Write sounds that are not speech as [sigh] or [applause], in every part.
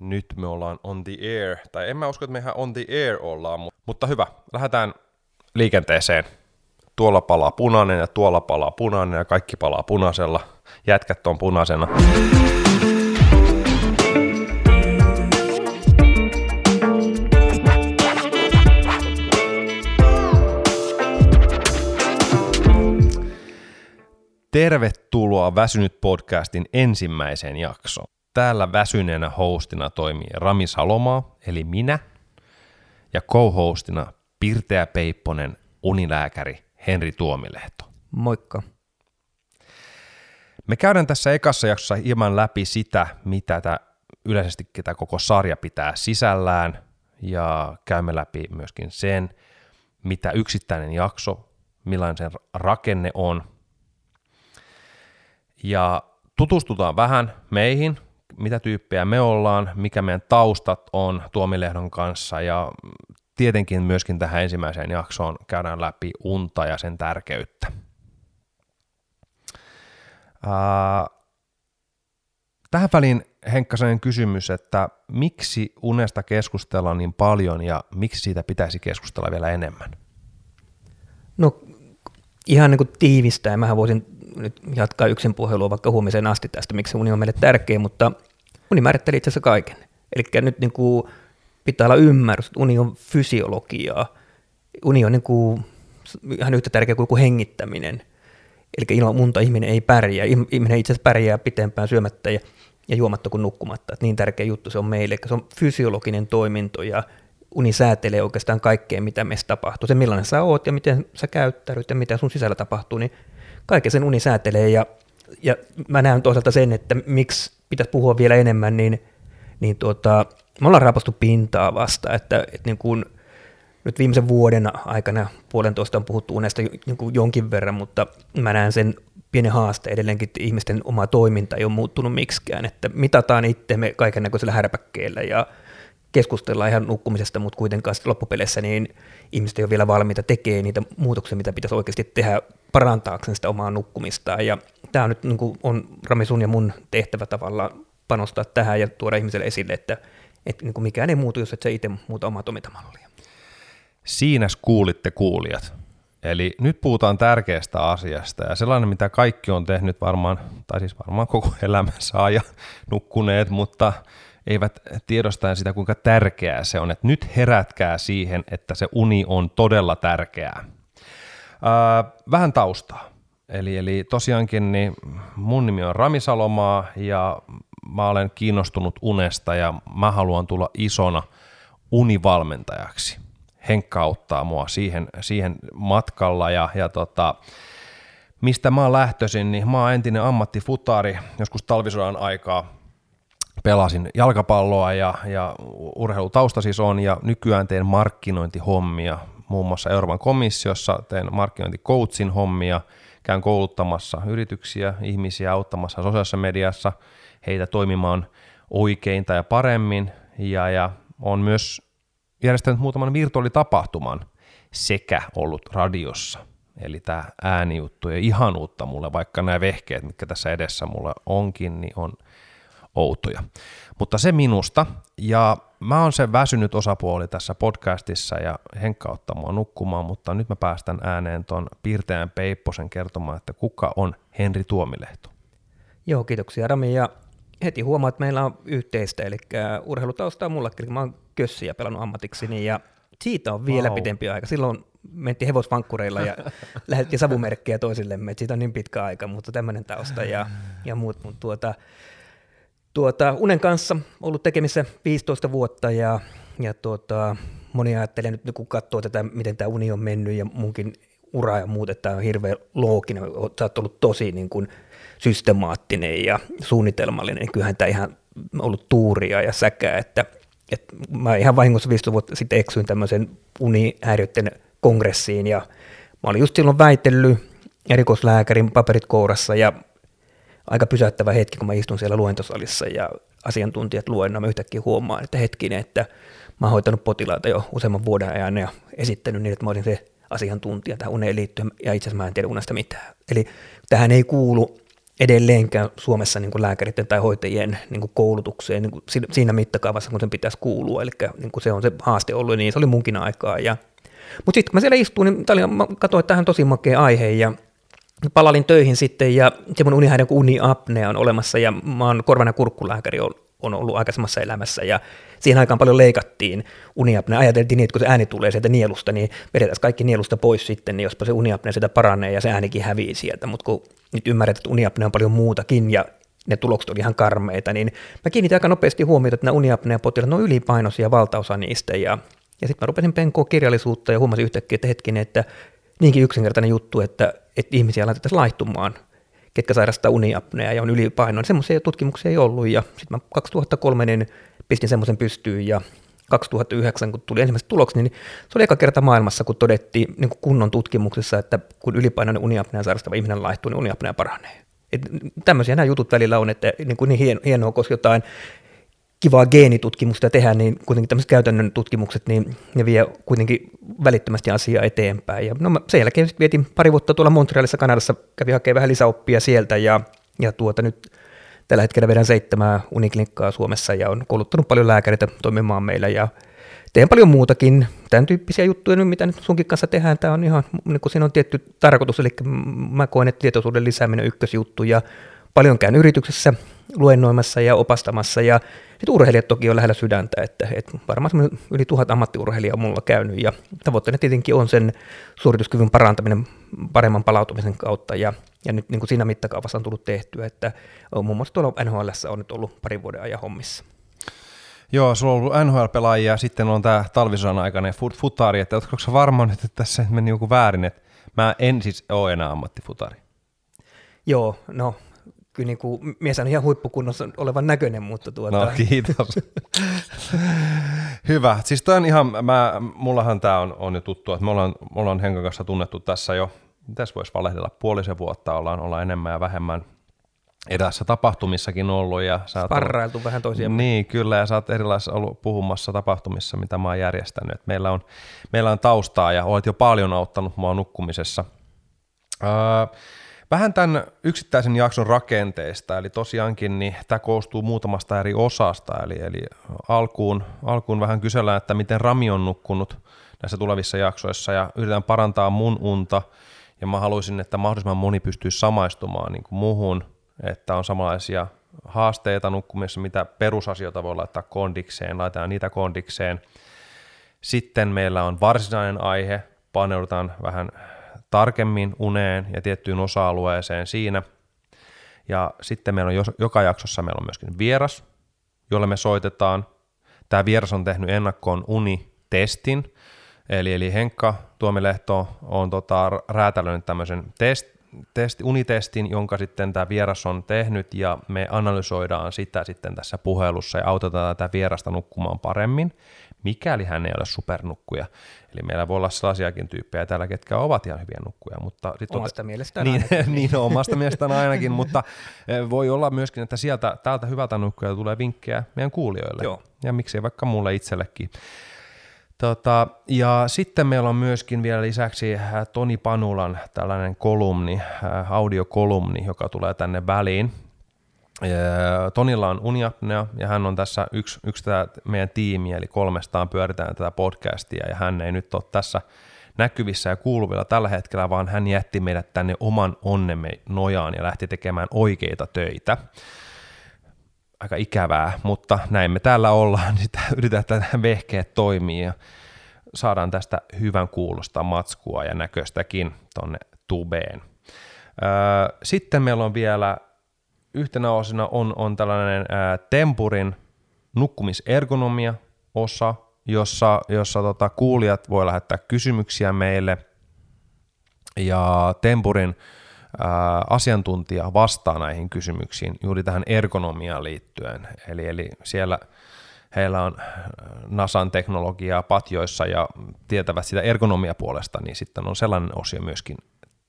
nyt me ollaan on the air. Tai en mä usko, että me ihan on the air ollaan, mutta hyvä. Lähdetään liikenteeseen. Tuolla palaa punainen ja tuolla palaa punainen ja kaikki palaa punaisella. Jätkät on punaisena. Tervetuloa Väsynyt podcastin ensimmäiseen jaksoon. Täällä väsyneenä hostina toimii Rami Salomaa, eli minä, ja co-hostina Pirteä Peipponen, unilääkäri Henri Tuomilehto. Moikka. Me käydään tässä ekassa jaksossa hieman läpi sitä, mitä tämä yleisesti tämä koko sarja pitää sisällään, ja käymme läpi myöskin sen, mitä yksittäinen jakso, millainen sen rakenne on, ja tutustutaan vähän meihin, mitä tyyppejä me ollaan, mikä meidän taustat on Tuomilehdon kanssa ja tietenkin myöskin tähän ensimmäiseen jaksoon käydään läpi unta ja sen tärkeyttä. Ää, tähän väliin Henkka kysymys, että miksi unesta keskustellaan niin paljon ja miksi siitä pitäisi keskustella vielä enemmän? No ihan niin kuin tiivistää, mähän voisin nyt jatkaa yksin puhelua vaikka huomiseen asti tästä, miksi uni on meille tärkeä, mutta uni määrittelee itse asiassa kaiken. Eli nyt niin kuin pitää olla ymmärrys, että uni on fysiologiaa. Uni on niin kuin ihan yhtä tärkeä kuin hengittäminen. Eli ilman munta ihminen ei pärjää. Ihminen itse asiassa pärjää pitempään syömättä ja, ja juomatta kuin nukkumatta. Että niin tärkeä juttu se on meille. Eli se on fysiologinen toiminto ja uni säätelee oikeastaan kaikkea, mitä meissä tapahtuu. Se millainen sä oot ja miten sä käyttäydyt ja mitä sun sisällä tapahtuu, niin kaiken sen uni säätelee ja, ja mä näen toisaalta sen, että miksi pitäisi puhua vielä enemmän, niin, niin tuota, me ollaan raapastu pintaa vasta, että, että niin kuin, nyt viimeisen vuoden aikana puolentoista on puhuttu unesta niin jonkin verran, mutta mä näen sen pienen haaste edelleenkin, että ihmisten oma toiminta ei ole muuttunut miksikään, että mitataan itsemme kaiken näköisellä härpäkkeellä ja keskustellaan ihan nukkumisesta, mutta kuitenkaan loppupeleissä niin ihmiset ei ole vielä valmiita tekemään niitä muutoksia, mitä pitäisi oikeasti tehdä parantaakseen sitä omaa nukkumistaan. Ja tämä nyt niin kuin on Rami sun ja mun tehtävä tavallaan panostaa tähän ja tuoda ihmiselle esille, että, että niin kuin mikään ei muutu, jos et sä itse muuta omaa toimintamallia. Siinä kuulitte kuulijat. Eli nyt puhutaan tärkeästä asiasta ja sellainen, mitä kaikki on tehnyt varmaan, tai siis varmaan koko elämänsä ajan nukkuneet, mutta eivät tiedostaen sitä, kuinka tärkeää se on. Että nyt herätkää siihen, että se uni on todella tärkeää. Ää, vähän taustaa. Eli, eli tosiaankin niin mun nimi on Rami Salomaa ja mä olen kiinnostunut unesta ja mä haluan tulla isona univalmentajaksi. Henkka auttaa mua siihen, siihen matkalla ja, ja tota, mistä mä oon lähtöisin, niin mä oon entinen ammattifutari joskus talvisodan aikaa pelasin jalkapalloa ja, ja urheilutausta siis on ja nykyään teen markkinointihommia muun muassa Euroopan komissiossa, teen markkinointikoutsin hommia, käyn kouluttamassa yrityksiä, ihmisiä auttamassa sosiaalisessa mediassa heitä toimimaan oikein tai paremmin ja, ja on myös järjestänyt muutaman virtuaalitapahtuman sekä ollut radiossa. Eli tämä äänijuttu ja ihanuutta mulle, vaikka nämä vehkeet, mitkä tässä edessä mulla onkin, niin on outoja. Mutta se minusta, ja mä oon se väsynyt osapuoli tässä podcastissa ja Henkka ottaa mua nukkumaan, mutta nyt mä päästän ääneen ton piirteän Peipposen kertomaan, että kuka on Henri Tuomilehto. Joo, kiitoksia Rami, ja heti huomaa, että meillä on yhteistä, eli urheilutausta on mullakin, mä oon kössiä pelannut ammatikseni, ja siitä on vielä wow. pitempi aika. Silloin mentiin hevosvankkureilla ja [laughs] lähetettiin savumerkkejä toisillemme, että siitä on niin pitkä aika, mutta tämmöinen tausta ja, ja muut. Mutta tuota, tuota, unen kanssa ollut tekemissä 15 vuotta ja, ja tuota, moni ajattelee nyt, kun katsoo tätä, miten tämä uni on mennyt ja munkin ura ja muut, että tämä on hirveän looginen, sä oot ollut tosi niin kuin systemaattinen ja suunnitelmallinen, niin kyllähän tämä ihan ollut tuuria ja säkää, että, että mä ihan vahingossa 15 vuotta sitten eksyin tämmöisen unihäiriöiden kongressiin ja mä olin just silloin väitellyt erikoislääkärin paperit kourassa ja aika pysäyttävä hetki, kun mä istun siellä luentosalissa ja asiantuntijat luennoivat, mä yhtäkkiä huomaan, että hetkinen, että mä oon hoitanut potilaita jo useamman vuoden ajan ja esittänyt niin, että mä olin se asiantuntija tähän uneen liittyen, ja itse asiassa mä en tiedä unesta mitään. Eli tähän ei kuulu edelleenkään Suomessa niin kuin tai hoitajien niin kuin koulutukseen niin kuin siinä mittakaavassa, kun sen pitäisi kuulua. Eli niin kuin se on se haaste ollut, niin se oli munkin aikaa. Ja, mutta sitten kun mä siellä istuin, niin mä katsoin, että tähän on tosi makea aihe, ja palalin töihin sitten, ja semmoinen unihäiriö kuin uniapnea on olemassa, ja mä oon korvana kurkkulääkäri on ollut aikaisemmassa elämässä, ja siihen aikaan paljon leikattiin uniapnea. Ajateltiin niin, että kun se ääni tulee sieltä nielusta, niin vedetään kaikki nielusta pois sitten, niin jospa se uniapnea sitä paranee ja se äänikin hävii sieltä, mutta kun nyt ymmärrät, että uniapnea on paljon muutakin, ja ne tulokset oli ihan karmeita, niin mä kiinnitin aika nopeasti huomiota, että nämä uniapnea potilaat on ylipainoisia valtaosa niistä, ja, ja sitten mä rupesin penkoa kirjallisuutta ja huomasin yhtäkkiä, että hetkinen, että niinkin yksinkertainen juttu, että, että ihmisiä laitettaisiin laittumaan ketkä sairastaa uniapnea ja on ylipainoa. Semmoisia tutkimuksia ei ollut ja sitten mä 2003 niin pistin semmoisen pystyyn ja 2009, kun tuli ensimmäiset tulokset, niin se oli eka kerta maailmassa, kun todettiin niin kuin kunnon tutkimuksessa, että kun ylipainoinen uniapnea sairastava ihminen laihtuu, niin uniapnea paranee. Et tämmöisiä nämä jutut välillä on, että niin, kuin niin hienoa, koska jotain kivaa geenitutkimusta tehdä, niin kuitenkin tämmöiset käytännön tutkimukset, niin ne vie kuitenkin välittömästi asiaa eteenpäin. Ja no, sen jälkeen vietin pari vuotta tuolla Montrealissa, Kanadassa, kävi hakemaan vähän lisäoppia sieltä ja, ja tuota nyt tällä hetkellä vedän seitsemää uniklinikkaa Suomessa ja on kouluttanut paljon lääkäreitä toimimaan meillä ja teen paljon muutakin, tämän tyyppisiä juttuja, mitä nyt sunkin kanssa tehdään, tämä on ihan, niin kuin siinä on tietty tarkoitus, eli mä koen, että tietoisuuden lisääminen on ykkösjuttu ja paljon käyn yrityksessä luennoimassa ja opastamassa ja sitten urheilijat toki on lähellä sydäntä, että, että varmaan yli tuhat ammattiurheilijaa on mulla käynyt ja tavoitteena tietenkin on sen suorituskyvyn parantaminen paremman palautumisen kautta ja, ja nyt niin kuin siinä mittakaavassa on tullut tehtyä, että muun muassa tuolla NHL on nyt ollut parin vuoden ajan hommissa. Joo, sulla on ollut NHL-pelaajia ja sitten on tämä talvisodan aikainen fut- futari, että oletko varmaan nyt, että tässä meni joku väärin, että mä en siis ole enää ammattifutari. Joo, no kyllä niin kuin, mies on ihan huippukunnossa olevan näköinen, mutta tuota... No kiitos. Hyvä. Siis toi on ihan, mä, mullahan tämä on, on jo tuttu, että me ollaan, me ollaan Henkan kanssa tunnettu tässä jo, tässä voisi valehdella, puolisen vuotta ollaan, ollaan enemmän ja vähemmän edessä tapahtumissakin ollut. Ja sä Sparrailtu vähän toisiaan. Niin, kyllä, ja sä oot erilaisissa ollut puhumassa tapahtumissa, mitä mä oon järjestänyt. Et meillä, on, meillä on taustaa ja olet jo paljon auttanut mua nukkumisessa. Öö, Vähän tämän yksittäisen jakson rakenteista, eli tosiaankin niin tämä koostuu muutamasta eri osasta, eli, eli alkuun, alkuun vähän kysellään, että miten Rami on nukkunut näissä tulevissa jaksoissa, ja yritetään parantaa mun unta, ja mä haluaisin, että mahdollisimman moni pystyy samaistumaan niin kuin muuhun, että on samanlaisia haasteita nukkumisessa, mitä perusasioita voi laittaa kondikseen, laitetaan niitä kondikseen. Sitten meillä on varsinainen aihe, paneudutaan vähän tarkemmin uneen ja tiettyyn osa-alueeseen siinä. Ja sitten meillä on joka jaksossa meillä on myöskin vieras, jolle me soitetaan. Tämä vieras on tehnyt ennakkoon unitestin, eli, eli Henkka Tuomilehto on tota, räätälöinyt tämmöisen test, testi, unitestin, jonka sitten tämä vieras on tehnyt, ja me analysoidaan sitä sitten tässä puhelussa ja autetaan tätä vierasta nukkumaan paremmin mikäli hän ei ole supernukkuja. Eli meillä voi olla sellaisiakin tyyppejä täällä, ketkä ovat ihan hyviä nukkuja. Mutta sit omasta on, mielestään niin, [laughs] niin, no, omasta mielestään ainakin, [laughs] mutta e, voi olla myöskin, että sieltä täältä hyvältä nukkuja tulee vinkkejä meidän kuulijoille. Joo. Ja miksei vaikka mulle itsellekin. Tota, ja sitten meillä on myöskin vielä lisäksi äh, Toni Panulan tällainen kolumni, äh, audiokolumni, joka tulee tänne väliin. Tonilla on uniapnea ja hän on tässä yksi, yksi tätä meidän tiimiä, eli kolmestaan pyöritään tätä podcastia ja hän ei nyt ole tässä näkyvissä ja kuuluvilla tällä hetkellä, vaan hän jätti meidät tänne oman onnemme nojaan ja lähti tekemään oikeita töitä. Aika ikävää, mutta näin me täällä ollaan, [laughs] niin sitä yritetään vehkeet toimii ja saadaan tästä hyvän kuulosta matskua ja näköistäkin tonne tubeen. Sitten meillä on vielä yhtenä osina on, on tällainen ää, Tempurin nukkumisergonomia osa, jossa, jossa tota, kuulijat voi lähettää kysymyksiä meille ja Tempurin ää, asiantuntija vastaa näihin kysymyksiin juuri tähän ergonomiaan liittyen. Eli, eli siellä heillä on NASAn teknologiaa patjoissa ja tietävät sitä ergonomia puolesta, niin sitten on sellainen osio myöskin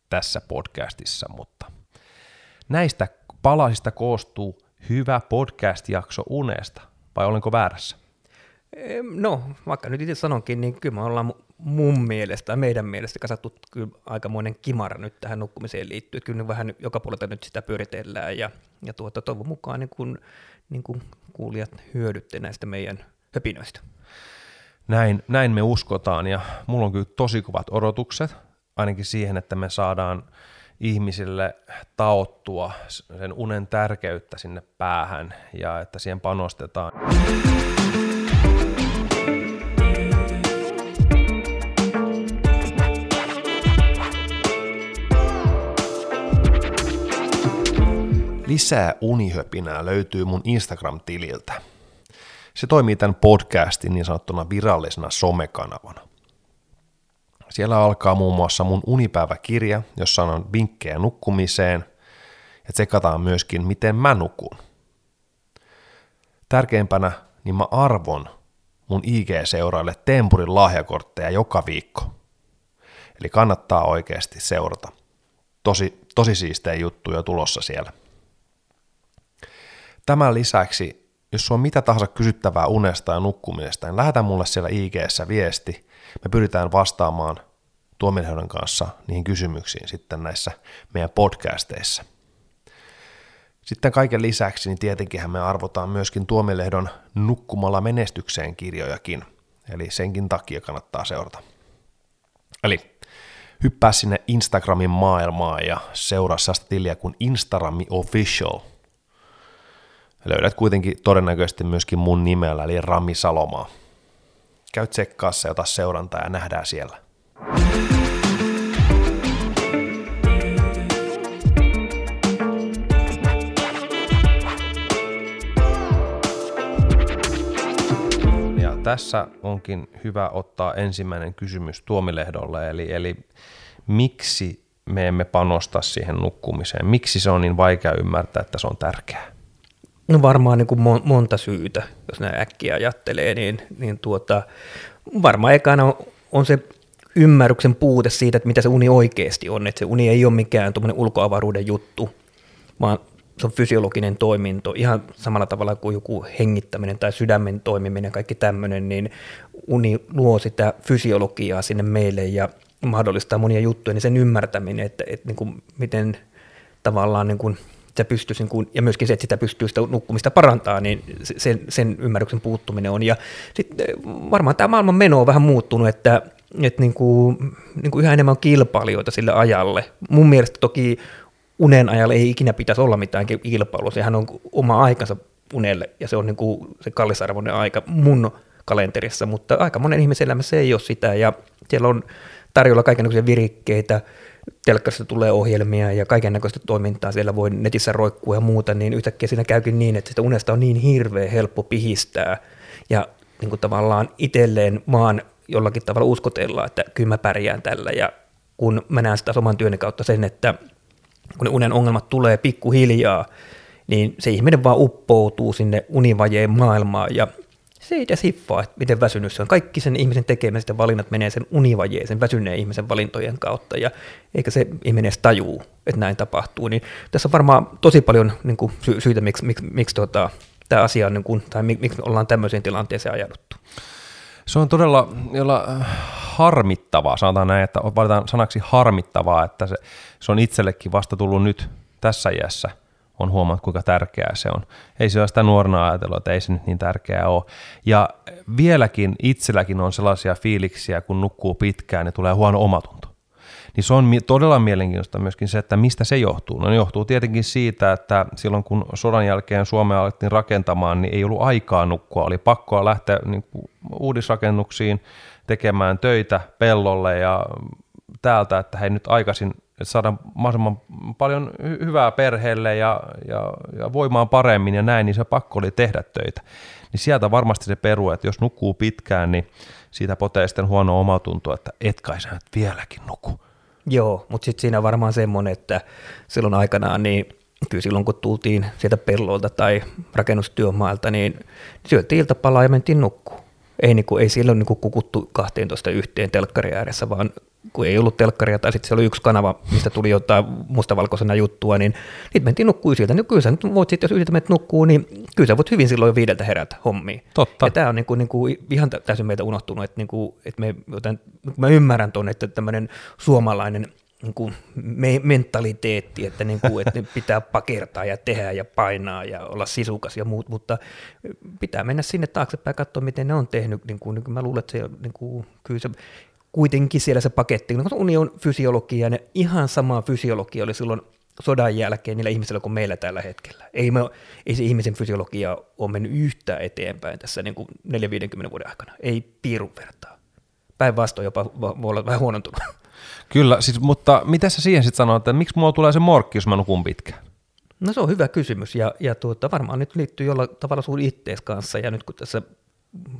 tässä podcastissa, mutta näistä palasista koostuu hyvä podcast-jakso unesta, vai olenko väärässä? No, vaikka nyt itse sanonkin, niin kyllä me ollaan mun mielestä meidän mielestä kasattu kyllä aikamoinen kimara nyt tähän nukkumiseen liittyy. Kyllä nyt vähän joka puolelta nyt sitä pyöritellään ja, ja tuota, toivon mukaan niin kun, niin kun kuulijat hyödytte näistä meidän höpinöistä. Näin, näin me uskotaan ja mulla on kyllä tosi kovat odotukset, ainakin siihen, että me saadaan ihmisille taottua sen unen tärkeyttä sinne päähän ja että siihen panostetaan. Lisää unihöpinää löytyy mun Instagram-tililtä. Se toimii tämän podcastin niin sanottuna virallisena somekanavana. Siellä alkaa muun muassa mun unipäiväkirja, jossa on vinkkejä nukkumiseen ja tsekataan myöskin, miten mä nukun. Tärkeimpänä, niin mä arvon mun IG-seuraille Tempurin lahjakortteja joka viikko. Eli kannattaa oikeasti seurata. Tosi, tosi siistejä juttuja tulossa siellä. Tämän lisäksi, jos sulla on mitä tahansa kysyttävää unesta ja nukkumisesta, niin lähetä mulle siellä ig viesti. Me pyritään vastaamaan tuomioiden kanssa niihin kysymyksiin sitten näissä meidän podcasteissa. Sitten kaiken lisäksi, niin tietenkin me arvotaan myöskin Tuomilehdon Nukkumalla menestykseen kirjojakin, eli senkin takia kannattaa seurata. Eli hyppää sinne Instagramin maailmaan ja seuraa sellaista tiliä kuin Instarami Official – Löydät kuitenkin todennäköisesti myöskin mun nimellä, eli Rami Salomaa. Käy tsekkaassa ja ota seurantaa ja nähdään siellä. Ja tässä onkin hyvä ottaa ensimmäinen kysymys Tuomilehdolle, eli, eli miksi me emme panosta siihen nukkumiseen? Miksi se on niin vaikea ymmärtää, että se on tärkeää? No varmaan niin kuin monta syytä, jos nämä äkkiä ajattelee, niin, niin tuota, varmaan ekana on, se ymmärryksen puute siitä, että mitä se uni oikeasti on, että se uni ei ole mikään tuommoinen ulkoavaruuden juttu, vaan se on fysiologinen toiminto, ihan samalla tavalla kuin joku hengittäminen tai sydämen toimiminen, kaikki tämmöinen, niin uni luo sitä fysiologiaa sinne meille ja mahdollistaa monia juttuja, niin sen ymmärtäminen, että, että niin kuin miten tavallaan niin kuin sitä pystyisi, niin ja myöskin se, että sitä pystyy sitä nukkumista parantaa, niin sen, sen ymmärryksen puuttuminen on. Ja sitten varmaan tämä maailman meno on vähän muuttunut, että, että niin kuin, niin kuin yhä enemmän on kilpailijoita sille ajalle. Mun mielestä toki unen ajalle ei ikinä pitäisi olla mitään kilpailua, sehän on oma aikansa unelle, ja se on niin kuin se kallisarvoinen aika mun kalenterissa, mutta aika monen ihmisen elämässä ei ole sitä, ja siellä on tarjolla kaikenlaisia virikkeitä, telkkarista tulee ohjelmia ja kaiken näköistä toimintaa, siellä voi netissä roikkua ja muuta, niin yhtäkkiä siinä käykin niin, että sitä unesta on niin hirveän helppo pihistää ja niin kuin tavallaan itselleen maan jollakin tavalla uskotella, että kyllä mä pärjään tällä ja kun mä näen sitä oman työni kautta sen, että kun ne unen ongelmat tulee pikkuhiljaa, niin se ihminen vaan uppoutuu sinne univajeen maailmaan ja se ei edes hiffaa, että miten väsynyt se on. Kaikki sen ihmisen tekemistä valinnat menee sen univajeen, sen väsyneen ihmisen valintojen kautta, ja eikä se ihminen edes tajuu, että näin tapahtuu. Niin tässä on varmaan tosi paljon niin kuin, sy- syitä, miksi, miksi, miksi tota, tämä asia on, niin kuin, tai miksi me ollaan tämmöiseen tilanteeseen ajauduttu. Se on todella jolla, äh, harmittavaa, sanotaan näin, että valitaan sanaksi harmittavaa, että se, se on itsellekin vasta tullut nyt tässä iässä – on huomannut, kuinka tärkeää se on. Ei se ole sitä nuorena ajatellut, että ei se nyt niin tärkeää ole. Ja vieläkin itselläkin on sellaisia fiiliksiä, kun nukkuu pitkään, niin tulee huono omatunto. Niin se on todella mielenkiintoista myöskin se, että mistä se johtuu. No johtuu tietenkin siitä, että silloin kun sodan jälkeen Suomea alettiin rakentamaan, niin ei ollut aikaa nukkua. Oli pakkoa lähteä niin uudisrakennuksiin tekemään töitä pellolle ja täältä, että hei nyt aikaisin että saadaan mahdollisimman paljon hy- hyvää perheelle ja, ja, ja voimaan paremmin ja näin, niin se pakko oli tehdä töitä. Niin sieltä varmasti se peru, että jos nukkuu pitkään, niin siitä potee sitten huono omatunto, että et kai sä nyt vieläkin nuku. Joo, mutta sitten siinä on varmaan semmoinen, että silloin aikanaan, niin kyllä silloin kun tultiin sieltä pellolta tai rakennustyömaalta, niin syötiin iltapalaa ja mentiin nukkuu. Ei, niin kuin, ei silloin niin kuin kukuttu 12 yhteen telkkari ääressä, vaan kun ei ollut telkkaria tai sitten se oli yksi kanava, mistä tuli jotain mustavalkoisena juttua, niin niitä mentiin nukkuu sieltä. Niin kyllä sä nyt voit sitten, jos yhdeltä menet nukkuu, niin kyllä sä voit hyvin silloin jo viideltä herätä hommiin. Totta. Ja tämä on niin kuin, niin kuin ihan täysin meiltä unohtunut, että, niin kuin, että me, joten, mä ymmärrän tuonne, että tämmöinen suomalainen niin kuin me, mentaliteetti, että, niin kuin, [laughs] että pitää pakertaa ja tehdä ja painaa ja olla sisukas ja muut, mutta pitää mennä sinne taaksepäin ja katsoa, miten ne on tehnyt. Niin kuin, niin kuin mä luulen, että se, niin kuin, kyllä se kuitenkin siellä se paketti, kun uni on fysiologia, ja ihan sama fysiologia oli silloin sodan jälkeen niillä ihmisillä kuin meillä tällä hetkellä. Ei, me, ei se ihmisen fysiologia ole mennyt yhtään eteenpäin tässä niin kuin 4-50 vuoden aikana. Ei piirun vertaa. Päinvastoin jopa voi olla vähän huonontunut. Kyllä, siis, mutta mitä sä siihen sitten sanoit, että miksi mulla tulee se morkki, jos mä nukun pitkään? No se on hyvä kysymys ja, ja tuota, varmaan nyt liittyy jollain tavalla sun ittees kanssa ja nyt kun tässä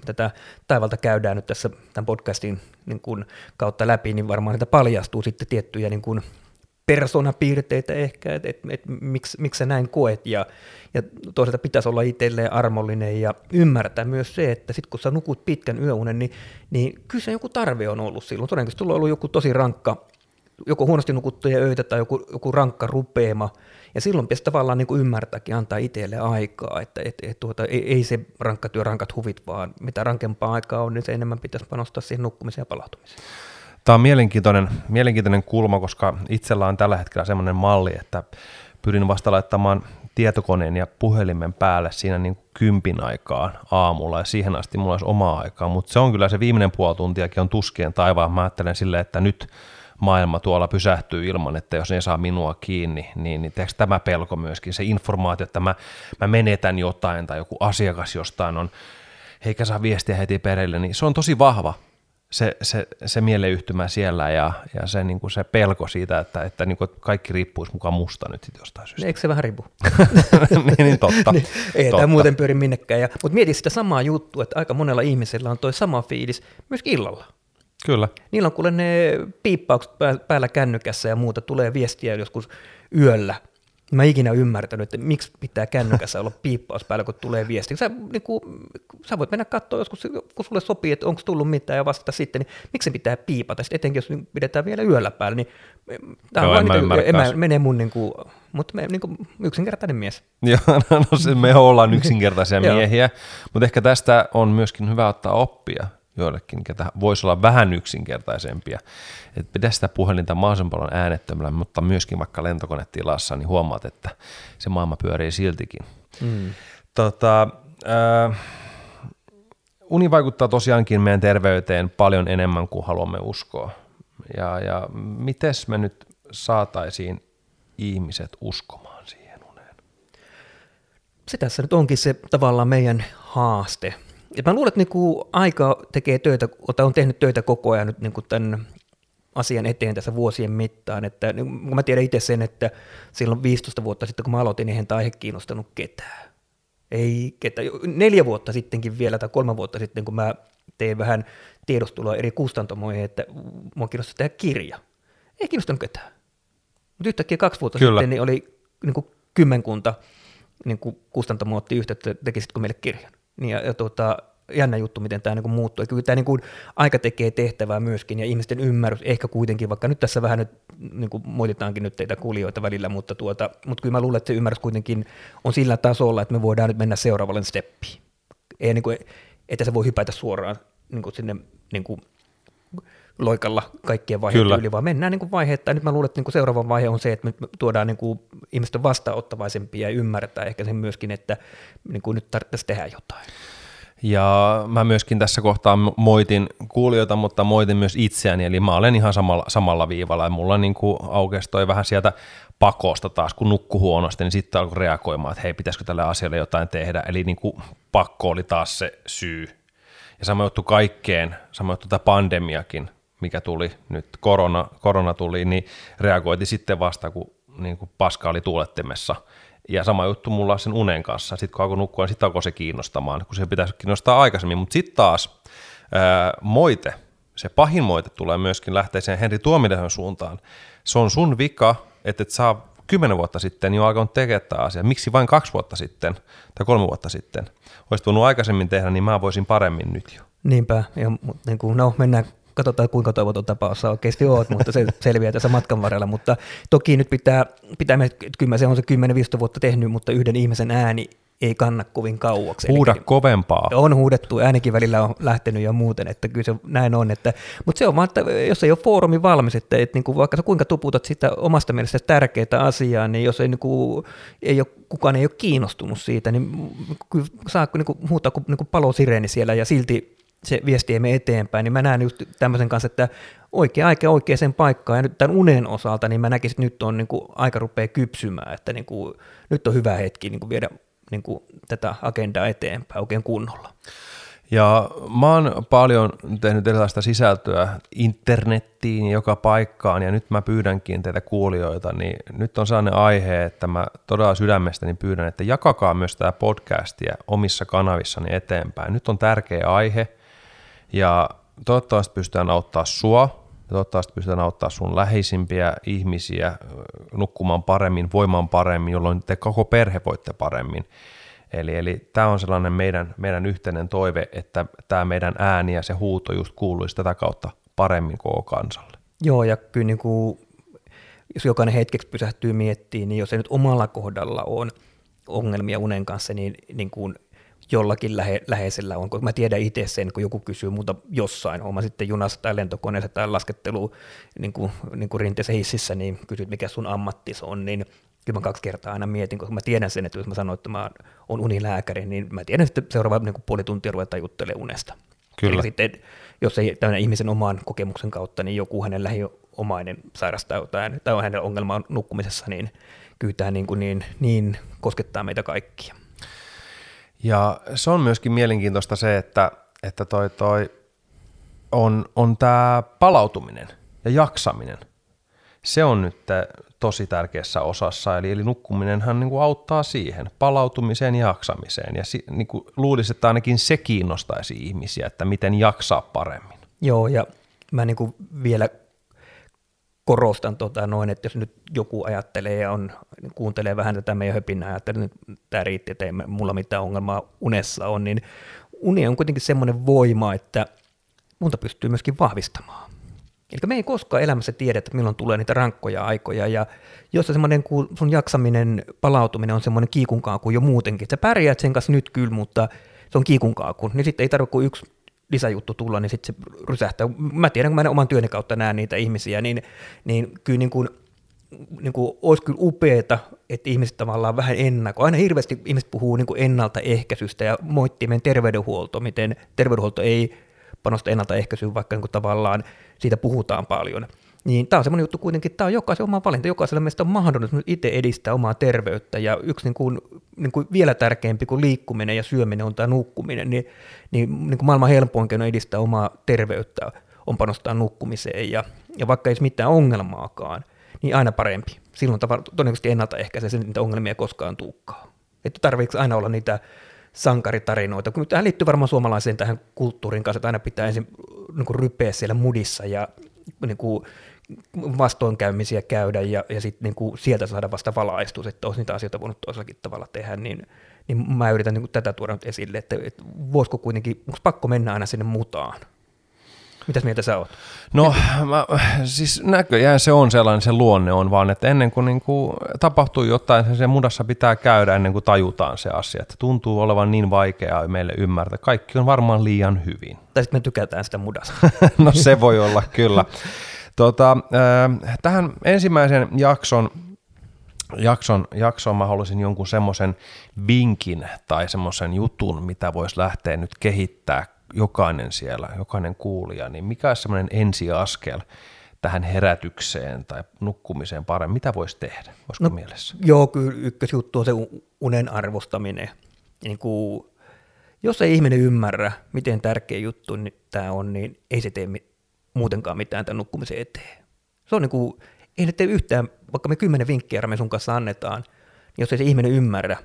tätä taivalta käydään nyt tässä tämän podcastin niin kuin kautta läpi, niin varmaan niitä paljastuu sitten tiettyjä niin kuin persoonapiirteitä ehkä, että et, et, miksi, miksi sä näin koet, ja, ja toisaalta pitäisi olla itselleen armollinen ja ymmärtää myös se, että sitten kun sä nukut pitkän yöunen, niin, niin kyllä se joku tarve on ollut silloin. Todennäköisesti sulla on ollut joku tosi rankka, joko huonosti nukuttuja öitä tai joku, joku rankka rupeema, ja silloin pitäisi tavallaan niin kuin ymmärtääkin, antaa itselle aikaa, että et, et, tuota, ei, ei se rankka työ, rankat huvit, vaan mitä rankempaa aikaa on, niin se enemmän pitäisi panostaa siihen nukkumiseen ja palautumiseen. Tämä on mielenkiintoinen, mielenkiintoinen kulma, koska itsellä on tällä hetkellä sellainen malli, että pyrin vasta laittamaan tietokoneen ja puhelimen päälle siinä niin kympin aikaan aamulla ja siihen asti mulla olisi omaa aikaa, mutta se on kyllä se viimeinen puoli tuntiakin on tuskien taivaan. Mä ajattelen silleen, että nyt maailma tuolla pysähtyy ilman, että jos ne saa minua kiinni, niin, niin tämä pelko myöskin, se informaatio, että mä, mä menetän jotain tai joku asiakas jostain on, eikä saa viestiä heti perille, niin se on tosi vahva se, se, se mieleyhtymä siellä ja, ja se, niin kuin se pelko siitä, että, että niin kuin kaikki riippuisi mukaan musta nyt jostain syystä. Eikö se vähän riipu? [laughs] niin, niin, totta. niin, ei totta. tämä muuten pyöri minnekään. Ja, mutta mieti sitä samaa juttua, että aika monella ihmisellä on toi sama fiilis myös illalla. Kyllä. Niillä on kuule ne piippaukset päällä kännykässä ja muuta, tulee viestiä joskus yöllä, Mä ikinä ymmärtänyt, että miksi pitää kännykässä olla piippaus päällä, kun tulee viesti. Sä, niin kuin, sä voit mennä katsoa joskus, kun sulle sopii, että onko tullut mitään ja vastata sitten, niin miksi se pitää piipata? Sitten etenkin jos pidetään vielä yöllä päällä, niin tämä on vaan en niin, menee mun, niin kuin, mutta me, niin kuin, yksinkertainen mies. Joo, [laughs] no, no se, me ollaan [laughs] yksinkertaisia miehiä, mutta ehkä tästä on myöskin hyvä ottaa oppia joillekin, ketä voisi olla vähän yksinkertaisempia. Että pidä sitä puhelinta mahdollisimman paljon äänettömällä, mutta myöskin vaikka lentokonetilassa, niin huomaat, että se maailma pyörii siltikin. Mm. Tota, äh, uni vaikuttaa tosiaankin meidän terveyteen paljon enemmän kuin haluamme uskoa. Ja, ja miten me nyt saataisiin ihmiset uskomaan siihen uneen? Se tässä nyt onkin se tavallaan meidän haaste – et mä luulen, että niinku aika tekee töitä, tai on tehnyt töitä koko ajan nyt niinku tämän asian eteen tässä vuosien mittaan. Että, niin mä tiedän itse sen, että silloin 15 vuotta sitten, kun mä aloitin, niin eihän tämä aihe kiinnostanut ketään. Ei ketään. Neljä vuotta sittenkin vielä, tai kolme vuotta sitten, kun mä tein vähän tiedostelua eri kustantamoihin, että mua kiinnostaa tehdä kirja. Ei kiinnostanut ketään. Mutta yhtäkkiä kaksi vuotta Kyllä. sitten niin oli niin kuin kymmenkunta niin kuin kustantamoa otti yhteyttä, tekisitkö meille kirjan. Niin ja, ja tuota, jännä juttu, miten tämä niin muuttuu. Ja kyllä tämä niin aika tekee tehtävää myöskin, ja ihmisten ymmärrys ehkä kuitenkin, vaikka nyt tässä vähän nyt niin kuin moititaankin nyt teitä kuulijoita välillä, mutta, tuota, mutta kyllä mä luulen, että se ymmärrys kuitenkin on sillä tasolla, että me voidaan nyt mennä seuraavalle steppiin. Ei niin kuin, että se voi hypätä suoraan niin sinne niin kuin loikalla kaikkien vaiheiden yli, vaan mennään niin kuin vaiheittain. Nyt mä luulen, että niin kuin seuraava vaihe on se, että me tuodaan niin kuin ihmisten vastaanottavaisempia ja ymmärretään ehkä sen myöskin, että niin kuin nyt tarvitsisi tehdä jotain. Ja mä myöskin tässä kohtaa moitin kuulijoita, mutta moitin myös itseäni, eli mä olen ihan samalla, samalla viivalla, ja mulla niin kuin aukesi toi vähän sieltä pakosta taas, kun nukku huonosti, niin sitten alkoi reagoimaan, että hei, pitäisikö tälle asialle jotain tehdä, eli niin kuin pakko oli taas se syy. Ja sama juttu kaikkeen, sama juttu tämä pandemiakin, mikä tuli nyt, korona, korona tuli, niin reagoiti sitten vasta, kun niin kuin paska oli tuulettimessa. Ja sama juttu mulla sen unen kanssa. Sitten kun alkoi nukkua, niin sitten alkoi se kiinnostamaan, kun se pitäisi kiinnostaa aikaisemmin. Mutta sitten taas ää, moite, se pahin moite tulee myöskin lähteä sen Henri Tuomilehön suuntaan. Se on sun vika, että et saa kymmenen vuotta sitten jo alkanut tekemään tämä asia. Miksi vain kaksi vuotta sitten tai kolme vuotta sitten? Olisit voinut aikaisemmin tehdä, niin mä voisin paremmin nyt jo. Niinpä, ja, mutta niin kuin, no, mennään katsotaan kuinka toivoton tapaus sä oikeasti oot, mutta se [laughs] selviää tässä matkan varrella. Mutta toki nyt pitää, pitää kyllä se on se 10-15 vuotta tehnyt, mutta yhden ihmisen ääni ei kanna kovin kauaksi. Huuda Eli, kovempaa. On huudettu, äänikin välillä on lähtenyt jo muuten, että kyllä se näin on. Että, mutta se on vaan, että jos ei ole foorumi valmis, että, että niin kuin vaikka sä kuinka tuputat sitä omasta mielestä tärkeää asiaa, niin jos ei, niin kuin, ei ole, kukaan ei ole kiinnostunut siitä, niin kyllä saa niin kuin, huutaa kuin, niin kuin palosireeni siellä ja silti se viesti ei mene eteenpäin, niin mä näen just tämmöisen kanssa, että oikea aika oikeaan paikkaan, ja nyt tämän unen osalta, niin mä näkisin, että nyt on niin kuin, aika rupeaa kypsymään, että niin kuin, nyt on hyvä hetki niin kuin viedä niin kuin tätä agendaa eteenpäin oikein kunnolla. Ja mä oon paljon tehnyt erilaista sisältöä internettiin joka paikkaan ja nyt mä pyydänkin teitä kuulijoita, niin nyt on sellainen aihe, että mä todella sydämestäni pyydän, että jakakaa myös tämä podcastia omissa kanavissani eteenpäin. Nyt on tärkeä aihe ja toivottavasti pystytään auttaa sua, ja toivottavasti pystytään auttaa sun läheisimpiä ihmisiä nukkumaan paremmin, voimaan paremmin, jolloin te koko perhe voitte paremmin. Eli, eli tämä on sellainen meidän, meidän yhteinen toive, että tämä meidän ääni ja se huuto just kuuluisi tätä kautta paremmin koko kansalle. Joo, ja kyllä niin kuin, jos jokainen hetkeksi pysähtyy miettimään, niin jos ei nyt omalla kohdalla on ongelmia unen kanssa, niin, niin kuin jollakin lähe, läheisellä on, kun mä tiedän itse sen, kun joku kysyy muuta jossain, oma sitten junassa tai lentokoneessa tai laskettelu niin kuin, niin kuin rinteessä hississä, niin kysyt, mikä sun ammattis on, niin kyllä mä kaksi kertaa aina mietin, koska mä tiedän sen, että jos mä sanon, että mä oon unilääkäri, niin mä tiedän, että seuraava niin kuin puoli tuntia ruvetaan juttelemaan unesta. Kyllä. Eli sitten, jos ei tämän ihmisen oman kokemuksen kautta, niin joku hänen lähiomainen sairastaa jotain, tai on hänellä ongelma nukkumisessa, niin kyllä tämä niin, kuin niin, niin koskettaa meitä kaikkia. Ja se on myöskin mielenkiintoista se, että, että toi, toi on, on tämä palautuminen ja jaksaminen. Se on nyt tosi tärkeässä osassa, eli, eli nukkuminenhan niin kuin auttaa siihen, palautumiseen ja jaksamiseen. Ja si, niin kuin luulisi, että ainakin se kiinnostaisi ihmisiä, että miten jaksaa paremmin. Joo, ja mä niin kuin vielä korostan tota noin, että jos nyt joku ajattelee ja on, kuuntelee vähän tätä meidän höpinää, että nyt tämä riitti, että ei mulla mitään ongelmaa unessa on, niin uni on kuitenkin semmoinen voima, että munta pystyy myöskin vahvistamaan. Eli me ei koskaan elämässä tiedä, että milloin tulee niitä rankkoja aikoja, ja jos se semmoinen sun jaksaminen, palautuminen on semmoinen kiikunkaaku jo muutenkin, että sä pärjäät sen kanssa nyt kyllä, mutta se on kiikunkaaku, niin sitten ei tarvitse kuin yksi lisäjuttu tulla, niin sitten se rysähtää. Mä tiedän, kun mä oman työni kautta näen niitä ihmisiä, niin, niin kyllä niin kuin, niin kuin olisi kyllä upeeta, että ihmiset tavallaan vähän ennako. Aina hirveästi ihmiset puhuu niin kuin ennaltaehkäisystä ja moittii meidän terveydenhuolto, miten terveydenhuolto ei panosta ennaltaehkäisyyn, vaikka niin kuin tavallaan siitä puhutaan paljon. Niin tämä on semmoinen juttu kuitenkin, että tämä on jokaisen oma valinta, jokaisella meistä on mahdollisuus itse edistää omaa terveyttä, ja yksi niin kuin, niin kuin vielä tärkeämpi kuin liikkuminen ja syöminen on tämä nukkuminen, niin, niin, niin kuin maailman helpoin keino edistää omaa terveyttä on panostaa nukkumiseen, ja, ja vaikka ei olisi mitään ongelmaakaan, niin aina parempi. Silloin todennäköisesti ennaltaehkäisee niitä ongelmia koskaan tuukkaa. Että tarvitseeko aina olla niitä sankaritarinoita, kun tähän liittyy varmaan suomalaiseen tähän kulttuurin kanssa, että aina pitää ensin niin kuin rypeä siellä mudissa ja niin kuin vastoinkäymisiä käydä ja, ja sitten niin kuin sieltä saada vasta valaistus, että olisi niitä asioita voinut toisellakin tavalla tehdä, niin, niin mä yritän niin kuin tätä tuoda nyt esille, että, että voisiko kuitenkin, onko pakko mennä aina sinne mutaan? Mitäs mieltä sä oot? No mä, siis näköjään se on sellainen, se luonne on vaan, että ennen kuin, niin kuin tapahtuu jotain, se, se mudassa pitää käydä ennen kuin tajutaan se asia. Että tuntuu olevan niin vaikeaa meille ymmärtää. Kaikki on varmaan liian hyvin. Tai sitten me tykätään sitä mudasta. [laughs] no se voi olla kyllä. [laughs] Tota, äh, tähän ensimmäisen jakson jakson, jakson mä haluaisin jonkun semmoisen vinkin tai semmoisen jutun, mitä voisi lähteä nyt kehittää jokainen siellä, jokainen kuulija, niin mikä olisi semmoinen ensiaskel tähän herätykseen tai nukkumiseen paremmin? Mitä voisi tehdä? Olisiko no, mielessä? Joo, kyllä ykkösjuttu on se unen arvostaminen. Niin kuin, jos ei ihminen ymmärrä, miten tärkeä juttu niin tämä on, niin ei se tee muutenkaan mitään tämän nukkumisen eteen. Se on niin kuin, ei ne tee yhtään, vaikka me kymmenen vinkkiä me sun kanssa annetaan, niin jos ei se ihminen ymmärrä,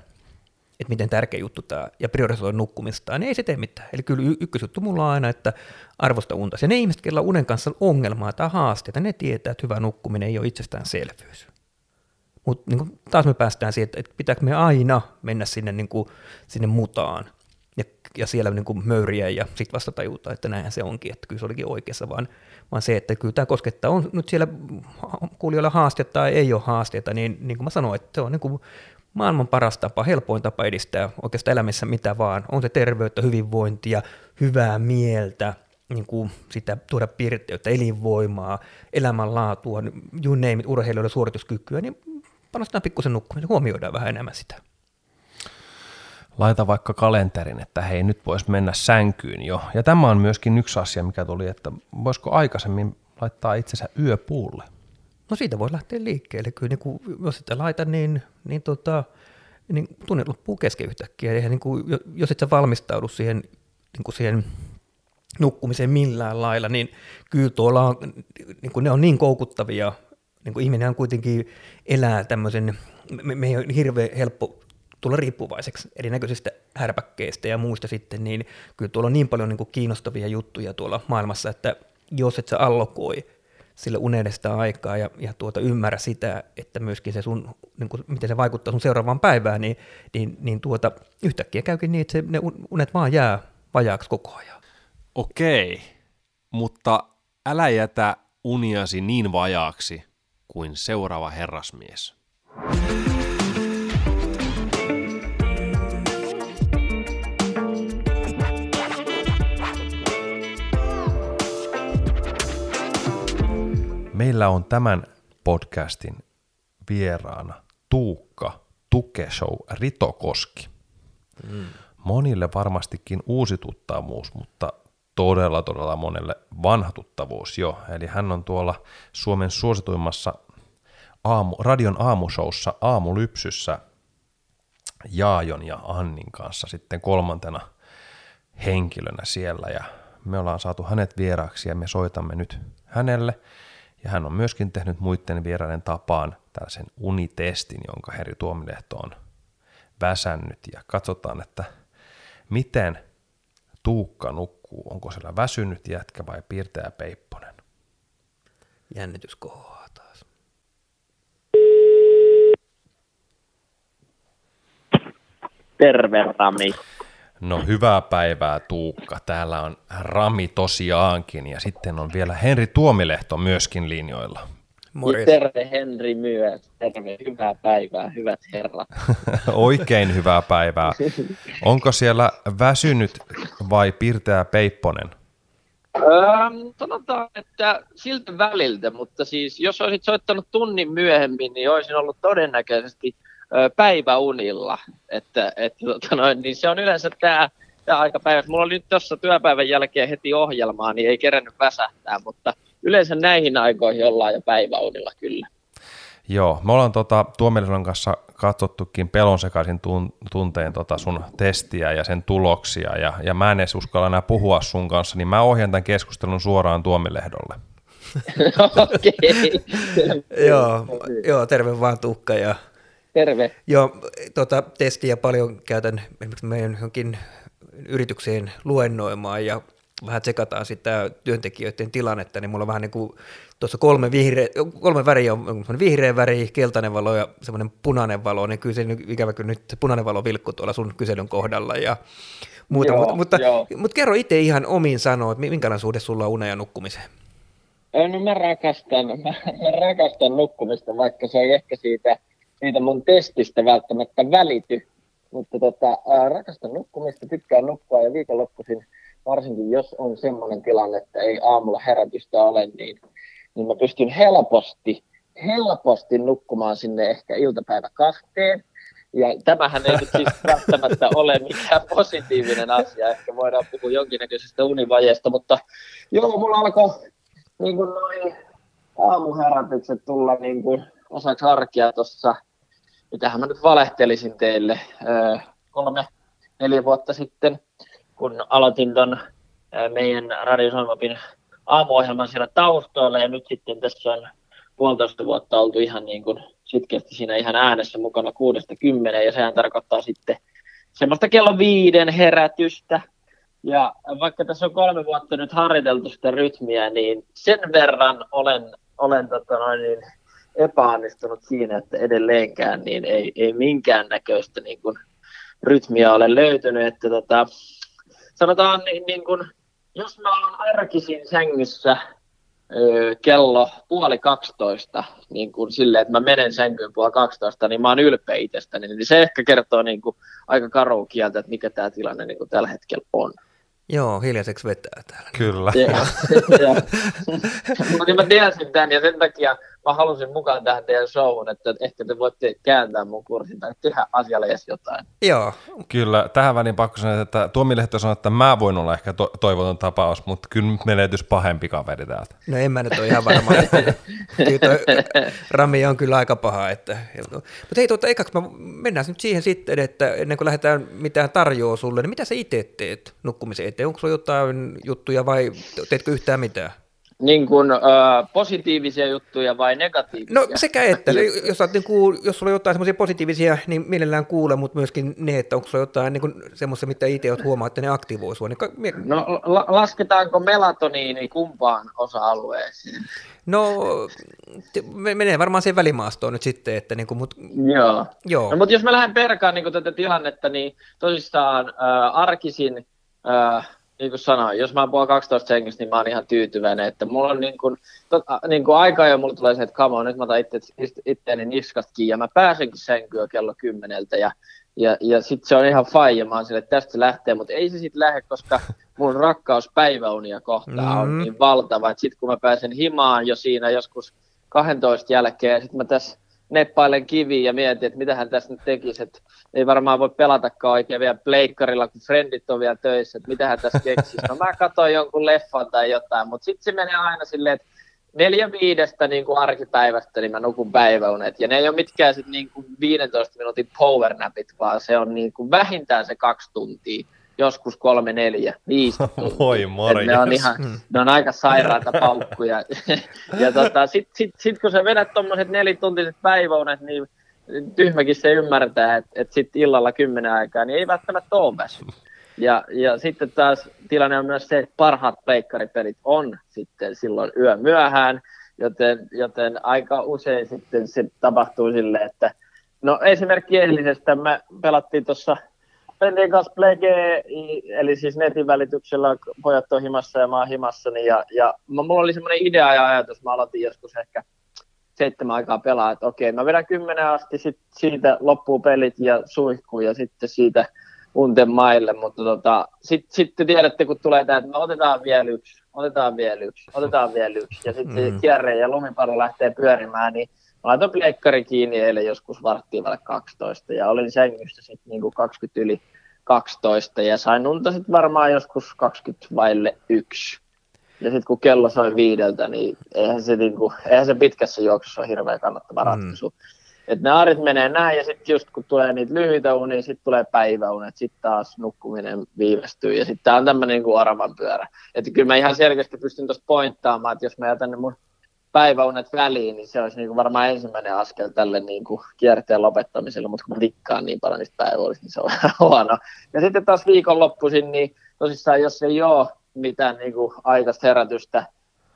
että miten tärkeä juttu tämä, ja priorisoi nukkumista, niin ei se tee mitään. Eli kyllä y- ykkösjuttu mulla on aina, että arvosta unta. Ja ne ihmiset, joilla on unen kanssa ongelmaa tai haasteita, ne tietää, että hyvä nukkuminen ei ole itsestäänselvyys. Mutta niin taas me päästään siihen, että, että pitääkö me aina mennä sinne, niin kuin, sinne mutaan. Ja siellä niin kuin möyriä ja sitten vasta tajuta, että näinhän se onkin, että kyllä se olikin oikeassa, vaan, vaan se, että kyllä tämä koskettaa, on nyt siellä kuulijoilla haastetta tai ei ole haasteita, niin, niin kuin mä sanoin, että se on niin kuin maailman paras tapa, helpoin tapa edistää oikeastaan elämässä mitä vaan. On se terveyttä, hyvinvointia, hyvää mieltä, niin kuin sitä tuoda pirtteyttä, elinvoimaa, elämänlaatua, you name it, urheilijoiden suorituskykyä, niin panostetaan pikkusen nukkumiseen, huomioidaan vähän enemmän sitä. Laita vaikka kalenterin, että hei nyt voisi mennä sänkyyn jo. Ja tämä on myöskin yksi asia, mikä tuli, että voisiko aikaisemmin laittaa itsensä yöpuulle. No siitä voi lähteä liikkeelle. Kyllä niin kuin, jos sitä laita, niin, niin, tota, niin tunne loppuu kesken yhtäkkiä. Ja niin kuin, jos et sä valmistaudu siihen, niin kuin siihen nukkumiseen millään lailla, niin kyllä tuolla on, niin kuin ne on niin koukuttavia. Niin kuin ihminen kuitenkin elää tämmöisen, me, me ei ole hirveän helppo tulla riippuvaiseksi erinäköisistä härpäkkeistä ja muista sitten, niin kyllä tuolla on niin paljon niin kuin kiinnostavia juttuja tuolla maailmassa, että jos et sä allokoi sille unedesta aikaa ja, ja tuota, ymmärrä sitä, että myöskin se sun, niin kuin, miten se vaikuttaa sun seuraavaan päivään, niin, niin, niin tuota, yhtäkkiä käykin niin, että se, ne unet vaan jää vajaaksi koko ajan. Okei, mutta älä jätä uniasi niin vajaaksi kuin seuraava herrasmies. Meillä on tämän podcastin vieraana Tuukka Tukeshow Ritokoski. Mm. Monille varmastikin uusi tuttavuus, mutta todella todella monelle vanha tuttavuus jo. Eli hän on tuolla Suomen suosituimmassa aamu, radion aamushowssa Aamulypsyssä Jaajon ja Annin kanssa sitten kolmantena henkilönä siellä ja me ollaan saatu hänet vieraaksi ja me soitamme nyt hänelle – ja hän on myöskin tehnyt muiden vieraiden tapaan tällaisen unitestin, jonka Heri Tuomilehto on väsännyt. Ja katsotaan, että miten Tuukka nukkuu. Onko siellä väsynyt jätkä vai piirtäjä Peipponen? Jännitys kohoaa taas. Terve Rami. No hyvää päivää Tuukka. Täällä on Rami tosiaankin ja sitten on vielä Henri Tuomilehto myöskin linjoilla. Morjens. Terve Henri myös. Terve, hyvää päivää, hyvät herrat. [laughs] Oikein hyvää päivää. Onko siellä väsynyt vai pirteä Peipponen? Öö, sanotaan, että siltä väliltä, mutta siis jos olisit soittanut tunnin myöhemmin, niin olisin ollut todennäköisesti päiväunilla. Että, että, tota noin, niin se on yleensä tämä, tämä aikapäivä. Mulla oli nyt tuossa työpäivän jälkeen heti ohjelmaa, niin ei kerännyt väsähtää, mutta yleensä näihin aikoihin ollaan jo päiväunilla kyllä. Joo, me ollaan tota, Tuomiojan kanssa katsottukin pelon sekaisin tun, tunteen tota sun testiä ja sen tuloksia, ja, ja mä en edes uskalla enää puhua sun kanssa, niin mä ohjan tämän keskustelun suoraan Tuomilehdolle. [laughs] Okei. [laughs] joo, joo, terve vaan Tukka ja Terve. Joo, tota, testiä paljon käytän esimerkiksi meidän johonkin yritykseen luennoimaan ja vähän tsekataan sitä työntekijöiden tilannetta, niin mulla on vähän niin kuin tuossa kolme, vihreä, kolme väriä on vihreä väri, keltainen valo ja semmoinen punainen valo, niin kyllä se ikävä kyllä nyt punainen valo vilkku tuolla sun kyselyn kohdalla ja muuta, joo, mutta, mutta, mutta, kerro itse ihan omiin sanoa, että minkälainen suhde sulla on unen ja nukkumiseen? No mä rakastan, mä, mä rakastan nukkumista, vaikka se ei ehkä siitä – siitä mun testistä välttämättä välity. Mutta tota, rakastan nukkumista, tykkään nukkua ja viikonloppuisin, varsinkin jos on semmoinen tilanne, että ei aamulla herätystä ole, niin, niin mä pystyn helposti, helposti nukkumaan sinne ehkä iltapäivä kahteen. Ja tämähän ei nyt siis [laughs] välttämättä ole mikään positiivinen asia, ehkä voidaan puhua jonkinnäköisestä univajeesta, mutta joo, mulla alkoi niin kuin noin aamuherätykset tulla niin kuin osaksi arkea tuossa mitähän mä nyt valehtelisin teille, kolme, neljä vuotta sitten, kun aloitin ton meidän radiosoimapin aamuohjelman siellä taustalla ja nyt sitten tässä on puolitoista vuotta oltu ihan niin kuin sitkeästi siinä ihan äänessä mukana kuudesta kymmeneen ja sehän tarkoittaa sitten semmoista kello viiden herätystä. Ja vaikka tässä on kolme vuotta nyt harjoiteltu sitä rytmiä, niin sen verran olen, olen tota noin, niin, epäonnistunut siinä, että edelleenkään niin ei, ei minkään näköistä niin kuin rytmiä ole löytynyt. Että tota, sanotaan niin, niin kuin, jos mä oon arkisin sängyssä öö, kello puoli 12, niin kuin silleen, että mä menen sänkyyn puoli 12, niin mä oon ylpeä itsestäni, niin se ehkä kertoo niin kuin, aika karu kieltä, että mikä tämä tilanne niin kuin tällä hetkellä on. Joo, hiljaiseksi vetää täällä. Kyllä. [laughs] Mutta mä tiesin tämän ja sen takia mä halusin mukaan tähän teidän showhun, että ehkä te voitte kääntää mun kurssin tai tehdä asialle edes jotain. Joo. Kyllä, tähän väliin pakko sanoa, että Tuomi Lehto sanoi, että mä voin olla ehkä to- toivoton tapaus, mutta kyllä nyt menee pahempi kaveri täältä. No en mä nyt ole ihan varma. kyllä toi Rami on kyllä aika paha. Että... Mutta hei, tuota, ekaksi mä mennään nyt siihen sitten, että ennen kuin lähdetään mitään tarjoaa sulle, niin mitä sä itse teet nukkumisen eteen? Onko sulla jotain juttuja vai teetkö yhtään mitään? Niin kuin, ö, positiivisia juttuja vai negatiivisia? No sekä että, jos, olet, niin kuin, jos sulla on jotain semmoisia positiivisia, niin mielellään kuule, mutta myöskin ne, että onko sulla jotain niin semmoista, mitä itse olet huomaa, että ne aktivoi sua. Niin ka- mie- No la- lasketaanko melatoniini kumpaan osa-alueeseen? No menee varmaan siihen välimaastoon nyt sitten, että niin kuin, mut, Joo. joo. No, mutta jos mä lähden perkaan niin tätä tilannetta, niin tosissaan äh, arkisin äh, niin kuin sanoin, jos mä oon puoli 12 sengissä, niin mä oon ihan tyytyväinen, että mulla on niin kuin, to, niin kuin aika jo mulla tulee se, että come on, nyt mä otan itse, itteeni niskasta kiinni ja mä pääsenkin sänkyä kello kymmeneltä ja, ja, ja sitten se on ihan fine ja mä oon sille, että tästä se lähtee, mutta ei se sitten lähde, koska mun rakkaus päiväunia kohtaan mm-hmm. on niin valtava, että sitten kun mä pääsen himaan jo siinä joskus 12 jälkeen ja sitten mä tässä neppailen kiviä ja mietin, että mitä hän tässä nyt tekisi, että ei varmaan voi pelatakaan oikein vielä pleikkarilla, kun frendit on vielä töissä, että mitä hän tässä keksisi. No mä katsoin jonkun leffan tai jotain, mutta sitten se menee aina silleen, että neljä viidestä niin kuin arkipäivästä, niin mä nukun päiväunet. Ja ne ei ole mitkään sit niin kuin 15 minuutin powernapit, vaan se on niin kuin vähintään se kaksi tuntia joskus kolme, neljä, viisi [laughs] Voi morjens. Ne on, ihan, mm. ne on aika sairaata paukkuja. [laughs] ja tota, sitten sit, sit, kun sä vedät tuommoiset nelituntiset päiväunet, niin tyhmäkin se ymmärtää, että et sitten illalla kymmenen aikaa, niin ei välttämättä ole väsy. Ja, ja sitten taas tilanne on myös se, että parhaat pleikkaripelit on sitten silloin yö myöhään, joten, joten aika usein sitten se tapahtuu silleen, että no esimerkki eilisestä me pelattiin tuossa Pendin kanssa Plege, eli siis netin välityksellä pojat on himassa ja mä oon himassani. Ja, ja mulla oli semmoinen idea ja ajatus, mä aloitin joskus ehkä seitsemän aikaa pelaa, että okei, mä vedän kymmenen asti, sit siitä loppuu pelit ja suihkuu ja sitten siitä unten maille, mutta tota, sitten sit tiedätte, kun tulee tämä, että me otetaan vielä yksi, otetaan vielä yksi, otetaan vielä yksi, ja sitten mm. kierre ja lumipallo lähtee pyörimään, niin mä laitoin pleikkari kiinni eilen joskus varttiin 12 ja olin sängyssä sitten niinku 20 yli 12 ja sain unta sitten varmaan joskus 20 vaille yksi. Ja sitten kun kello soi viideltä, niin eihän se, niinku, eihän se pitkässä juoksussa ole hirveän kannattava mm. ratkaisu. Mm. Et ne arit menee näin ja sitten just kun tulee niitä lyhyitä unia, sitten tulee päiväunet, sitten taas nukkuminen viivästyy ja sitten tämä on tämmöinen niinku aravan pyörä. Että kyllä mä ihan selkeästi pystyn tuosta pointtaamaan, että jos mä jätän ne mun päiväunet väliin, niin se olisi niin kuin varmaan ensimmäinen askel tälle niin kuin kierteen lopettamiselle, mutta kun mä dikkaan niin paljon niistä päiväunista, niin se on [laughs] huono. Ja sitten taas viikonloppuisin, niin tosissaan jos ei ole mitään niin kuin aikaista herätystä,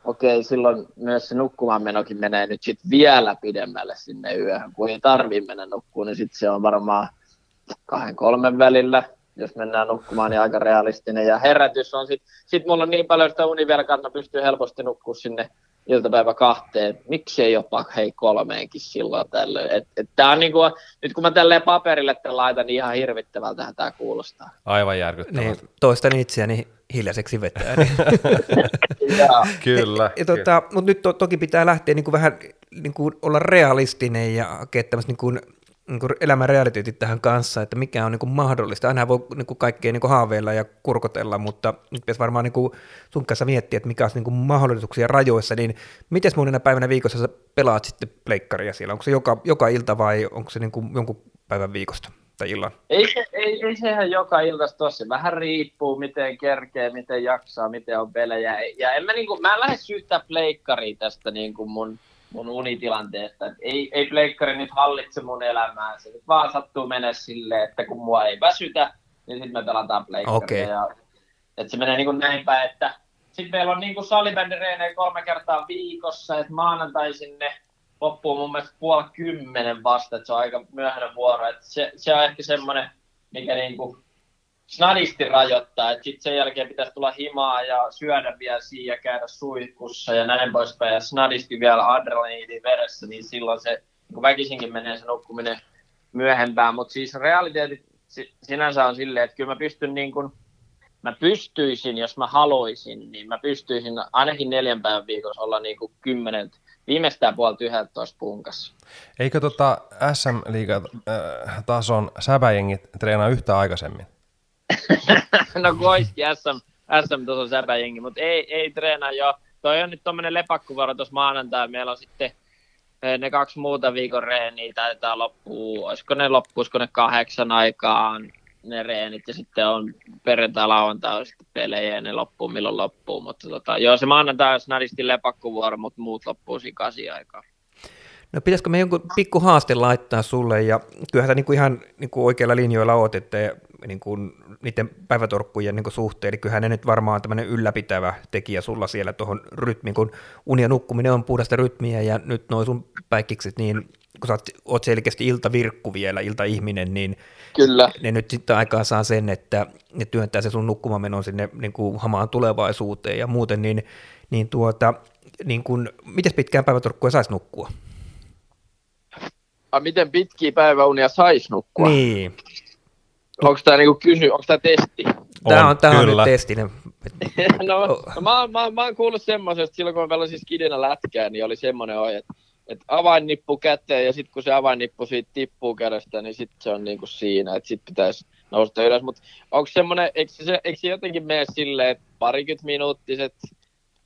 okei, silloin myös se nukkumaan menokin menee nyt sit vielä pidemmälle sinne yöhön, kun ei tarvii mennä nukkumaan, niin sitten se on varmaan kahden kolmen välillä, jos mennään nukkumaan, niin aika realistinen. Ja herätys on sitten, sit mulla on niin paljon sitä univerkaa, että mä pystyn helposti nukkumaan sinne iltapäivä kahteen, miksei jopa hei kolmeenkin silloin tällöin. Et, et tää on niinku, nyt kun mä tälleen paperille tämän laitan, niin ihan hirvittävältä tämä kuulostaa. Aivan järkyttävää. Niin, toistan itseäni hiljaiseksi vetää. Niin. [laughs] kyllä. Ja, tota, Mutta nyt to, toki pitää lähteä niin kuin vähän niin kuin olla realistinen ja hakea tämmöistä niin niin kuin elämän realiteetit tähän kanssa, että mikä on niin kuin mahdollista. Aina voi niin kuin kaikkea niin kuin haaveilla ja kurkotella, mutta nyt pitäisi varmaan niin kuin sun kanssa miettiä, että mikä on niin kuin mahdollisuuksia rajoissa, niin miten monena päivänä viikossa sä pelaat sitten pleikkaria siellä? Onko se joka, joka ilta vai onko se niin kuin jonkun päivän viikosta tai illan? Ei, se, ei, ei sehän joka ilta tossa. Vähän riippuu, miten kerkee, miten jaksaa, miten on pelejä. Ja en mä, kuin, mä en lähde syyttää pleikkaria tästä kuin mun mun unitilanteesta. Et ei, ei pleikkari nyt hallitse mun elämää. Se nyt vaan sattuu mennä silleen, että kun mua ei väsytä, niin sitten me pelataan pleikkaria. Okay. Ja, että se menee niin kuin näin päin, että sitten meillä on niin kuin salibändireenejä kolme kertaa viikossa, että maanantaisin ne loppuu mun mielestä puoli kymmenen vasta, että se on aika myöhäinen vuoro. Että se, se on ehkä semmoinen, mikä niin kuin snadisti rajoittaa, että sitten sen jälkeen pitäisi tulla himaa ja syödä vielä siinä ja käydä suihkussa ja näin poispäin ja snadisti vielä adrenaliini veressä, niin silloin se niin väkisinkin menee se nukkuminen myöhempään, mutta siis realiteetit sinänsä on silleen, että kyllä mä pystyn niin kuin, mä pystyisin, jos mä haluaisin, niin mä pystyisin ainakin neljän päivän viikossa olla niin kuin kymmenen, viimeistään puolta yhdeltä punkassa. Eikö tota SM-liigatason äh, säbäjengit treenaa yhtä aikaisemmin? [laughs] no koiski SM, SM-tason säbäjengi, mutta ei, ei treenaa jo. Toi on nyt tuommoinen lepakkuvuoro tuossa maanantai. Meillä on sitten eh, ne kaksi muuta viikon reeniä taitaa loppuu. Olisiko ne loppuisiko ne kahdeksan aikaan ne reenit ja sitten on perjantai lauantai on sitten pelejä ja ne loppuu milloin loppuu. Mutta tota, joo, se maanantai on snadisti lepakkuvuoro, mutta muut loppuu siinä kasi aikaa. No pitäisikö me jonkun pikku haaste laittaa sulle, ja kyllähän sä niin kuin ihan niin kuin oikeilla linjoilla oot, että niin kuin niiden päivätorkkujen niin kuin suhteen, eli kyllähän ne nyt varmaan tämmöinen ylläpitävä tekijä sulla siellä tuohon rytmiin, kun uni ja nukkuminen on puhdasta rytmiä, ja nyt noin sun päikkikset, niin kun sä oot, oot selkeästi iltavirkku vielä, iltaihminen, niin Kyllä. ne nyt sitten aikaa saa sen, että ne työntää se sun nukkumamenon sinne niin kuin hamaan tulevaisuuteen ja muuten, niin, niin tuota, niin kuin, miten pitkään päivätorkkuja saisi nukkua? A, miten pitkiä päiväunia saisi nukkua? Niin. Onko tämä niinku kysy, onko tämä testi? Tämä on, tämä on nyt testinen. [laughs] no, no mä, mä, mä, oon kuullut semmoisesta, silloin kun mä pelasin skidinä lätkää, niin oli semmoinen ohje, että, että avainnippu käteen ja sitten kun se avainnippu siitä tippuu kädestä, niin sitten se on niinku siinä, että sitten pitäisi nousta ylös. Mutta onko semmoinen, eikö se, eikö se jotenkin mene silleen, että parikymmentä minuuttiset,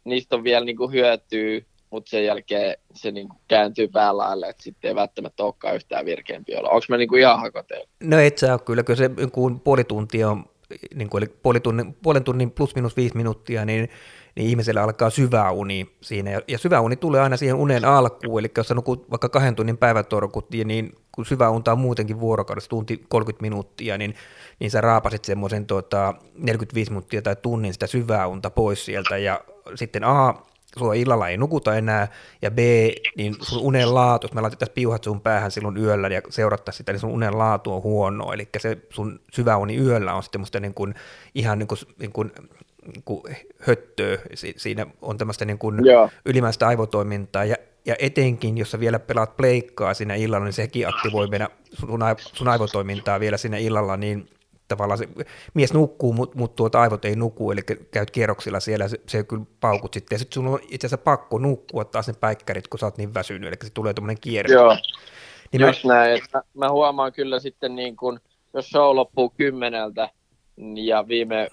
niistä on vielä niinku hyötyä, mutta sen jälkeen se niinku kääntyy päälaille, että sitten ei välttämättä olekaan yhtään virkeämpi olla. Onko me niinku ihan hakoteilla? No et sä ole kyllä, kyllä se kun puoli tuntia on, niin kuin, eli puoli tunnin, puolen tunnin plus minus viisi minuuttia, niin, niin ihmisellä alkaa syvä uni siinä, ja, ja syvä uni tulee aina siihen unen alkuun, eli jos sä nukut vaikka kahden tunnin päivätorkut, niin kun syvä unta on muutenkin vuorokaudessa tunti 30 minuuttia, niin, niin sä raapasit semmoisen tota, 45 minuuttia tai tunnin sitä syvää unta pois sieltä, ja sitten A, sulla illalla ei nukuta enää, ja B, niin sun unen laatu, jos me laitettaisiin piuhat sun päähän silloin yöllä ja seurattaisiin sitä, niin sun unen laatu on huono, eli se sun syvä uni yöllä on sitten musta niin kuin, ihan niin kuin, niin kuin, niin kuin höttöä, siinä on tämmöistä niin kuin ylimääräistä aivotoimintaa, ja, ja etenkin, jos sä vielä pelaat pleikkaa siinä illalla, niin sekin aktivoi meidän sun, sun aivotoimintaa vielä siinä illalla, niin tavallaan se, mies nukkuu, mutta mut tuota aivot ei nuku, eli käyt kierroksilla siellä, se, se kyllä paukut sitten, ja sitten sun on itse asiassa pakko nukkua taas ne päikkärit, kun sä oot niin väsynyt, eli se tulee tuommoinen kierre. Joo, niin just mä... näin, että mä, mä huomaan kyllä sitten niin kun, jos show loppuu kymmeneltä, ja viime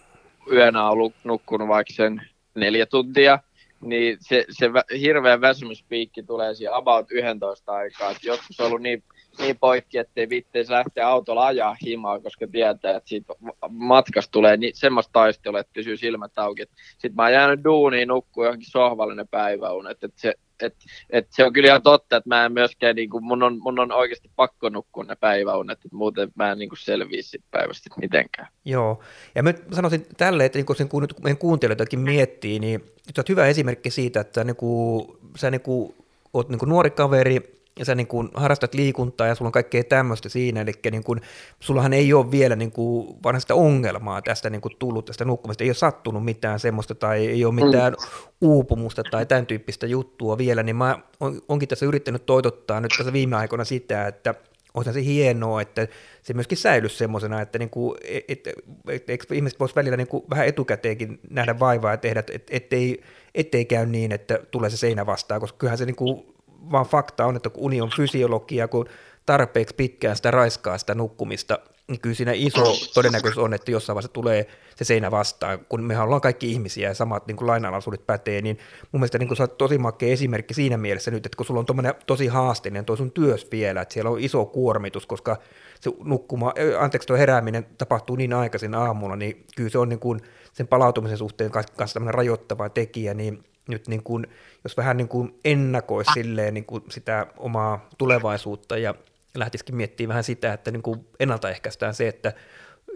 yönä on ollut nukkunut vaikka sen neljä tuntia, niin se, se hirveä väsymyspiikki tulee siinä about 11 aikaa. Et joskus on ollut niin niin poikki, ettei viitteisi lähteä autolla ajaa himaa, koska tietää, että siitä matkasta tulee niin, semmoista taistelua, että pysyy silmät auki. Sitten mä oon jäänyt duuniin nukkuu johonkin sohvallinen päiväunet. Että se, et, et se on kyllä ihan totta, että mä en myöskään, niin kuin, mun, on, mun on oikeasti pakko nukkua ne päiväunet, että muuten mä en niin kuin selviä sit päivästä mitenkään. Joo, ja mä sanoisin tälle, että niin kun, sen, kun nyt kuuntelijoitakin miettii, niin sä hyvä esimerkki siitä, että niin kuin, sä niin kuin, oot niin kuin nuori kaveri, ja sä niin kuin harrastat liikuntaa ja sulla on kaikkea tämmöistä siinä, eli niin kuin, sullahan ei ole vielä niin kuin vanhasta ongelmaa tästä niin kuin tullut tästä nukkumista, ei ole sattunut mitään semmoista tai ei ole mitään uupumusta tai tämän tyyppistä juttua vielä, niin mä on, onkin tässä yrittänyt toitottaa nyt tässä viime aikoina sitä, että on se hienoa, että se myöskin säilyisi semmoisena, että niinku, et, et, et, et, ihmiset voisivat välillä niinku vähän etukäteenkin nähdä vaivaa ja tehdä, että et, ettei, ettei käy niin, että tulee se seinä vastaan, koska kyllähän se niinku vaan fakta on, että kun uni on fysiologia, kun tarpeeksi pitkään sitä raiskaa sitä nukkumista, niin kyllä siinä iso todennäköisyys on, että jossain vaiheessa tulee se seinä vastaan, kun me ollaan kaikki ihmisiä ja samat niin lainalaisuudet pätee, niin mun mielestä niin sä oot tosi makea esimerkki siinä mielessä nyt, että kun sulla on tommonen tosi haasteellinen toi sun työs vielä, että siellä on iso kuormitus, koska se nukkuma, anteeksi tuo herääminen tapahtuu niin aikaisin aamulla, niin kyllä se on niin kuin sen palautumisen suhteen kanssa tämmöinen rajoittava tekijä, niin nyt niin kuin, jos vähän niin kuin ennakoisi silleen niin kuin sitä omaa tulevaisuutta ja lähtisikin miettimään vähän sitä, että niin kuin ennaltaehkäistään se, että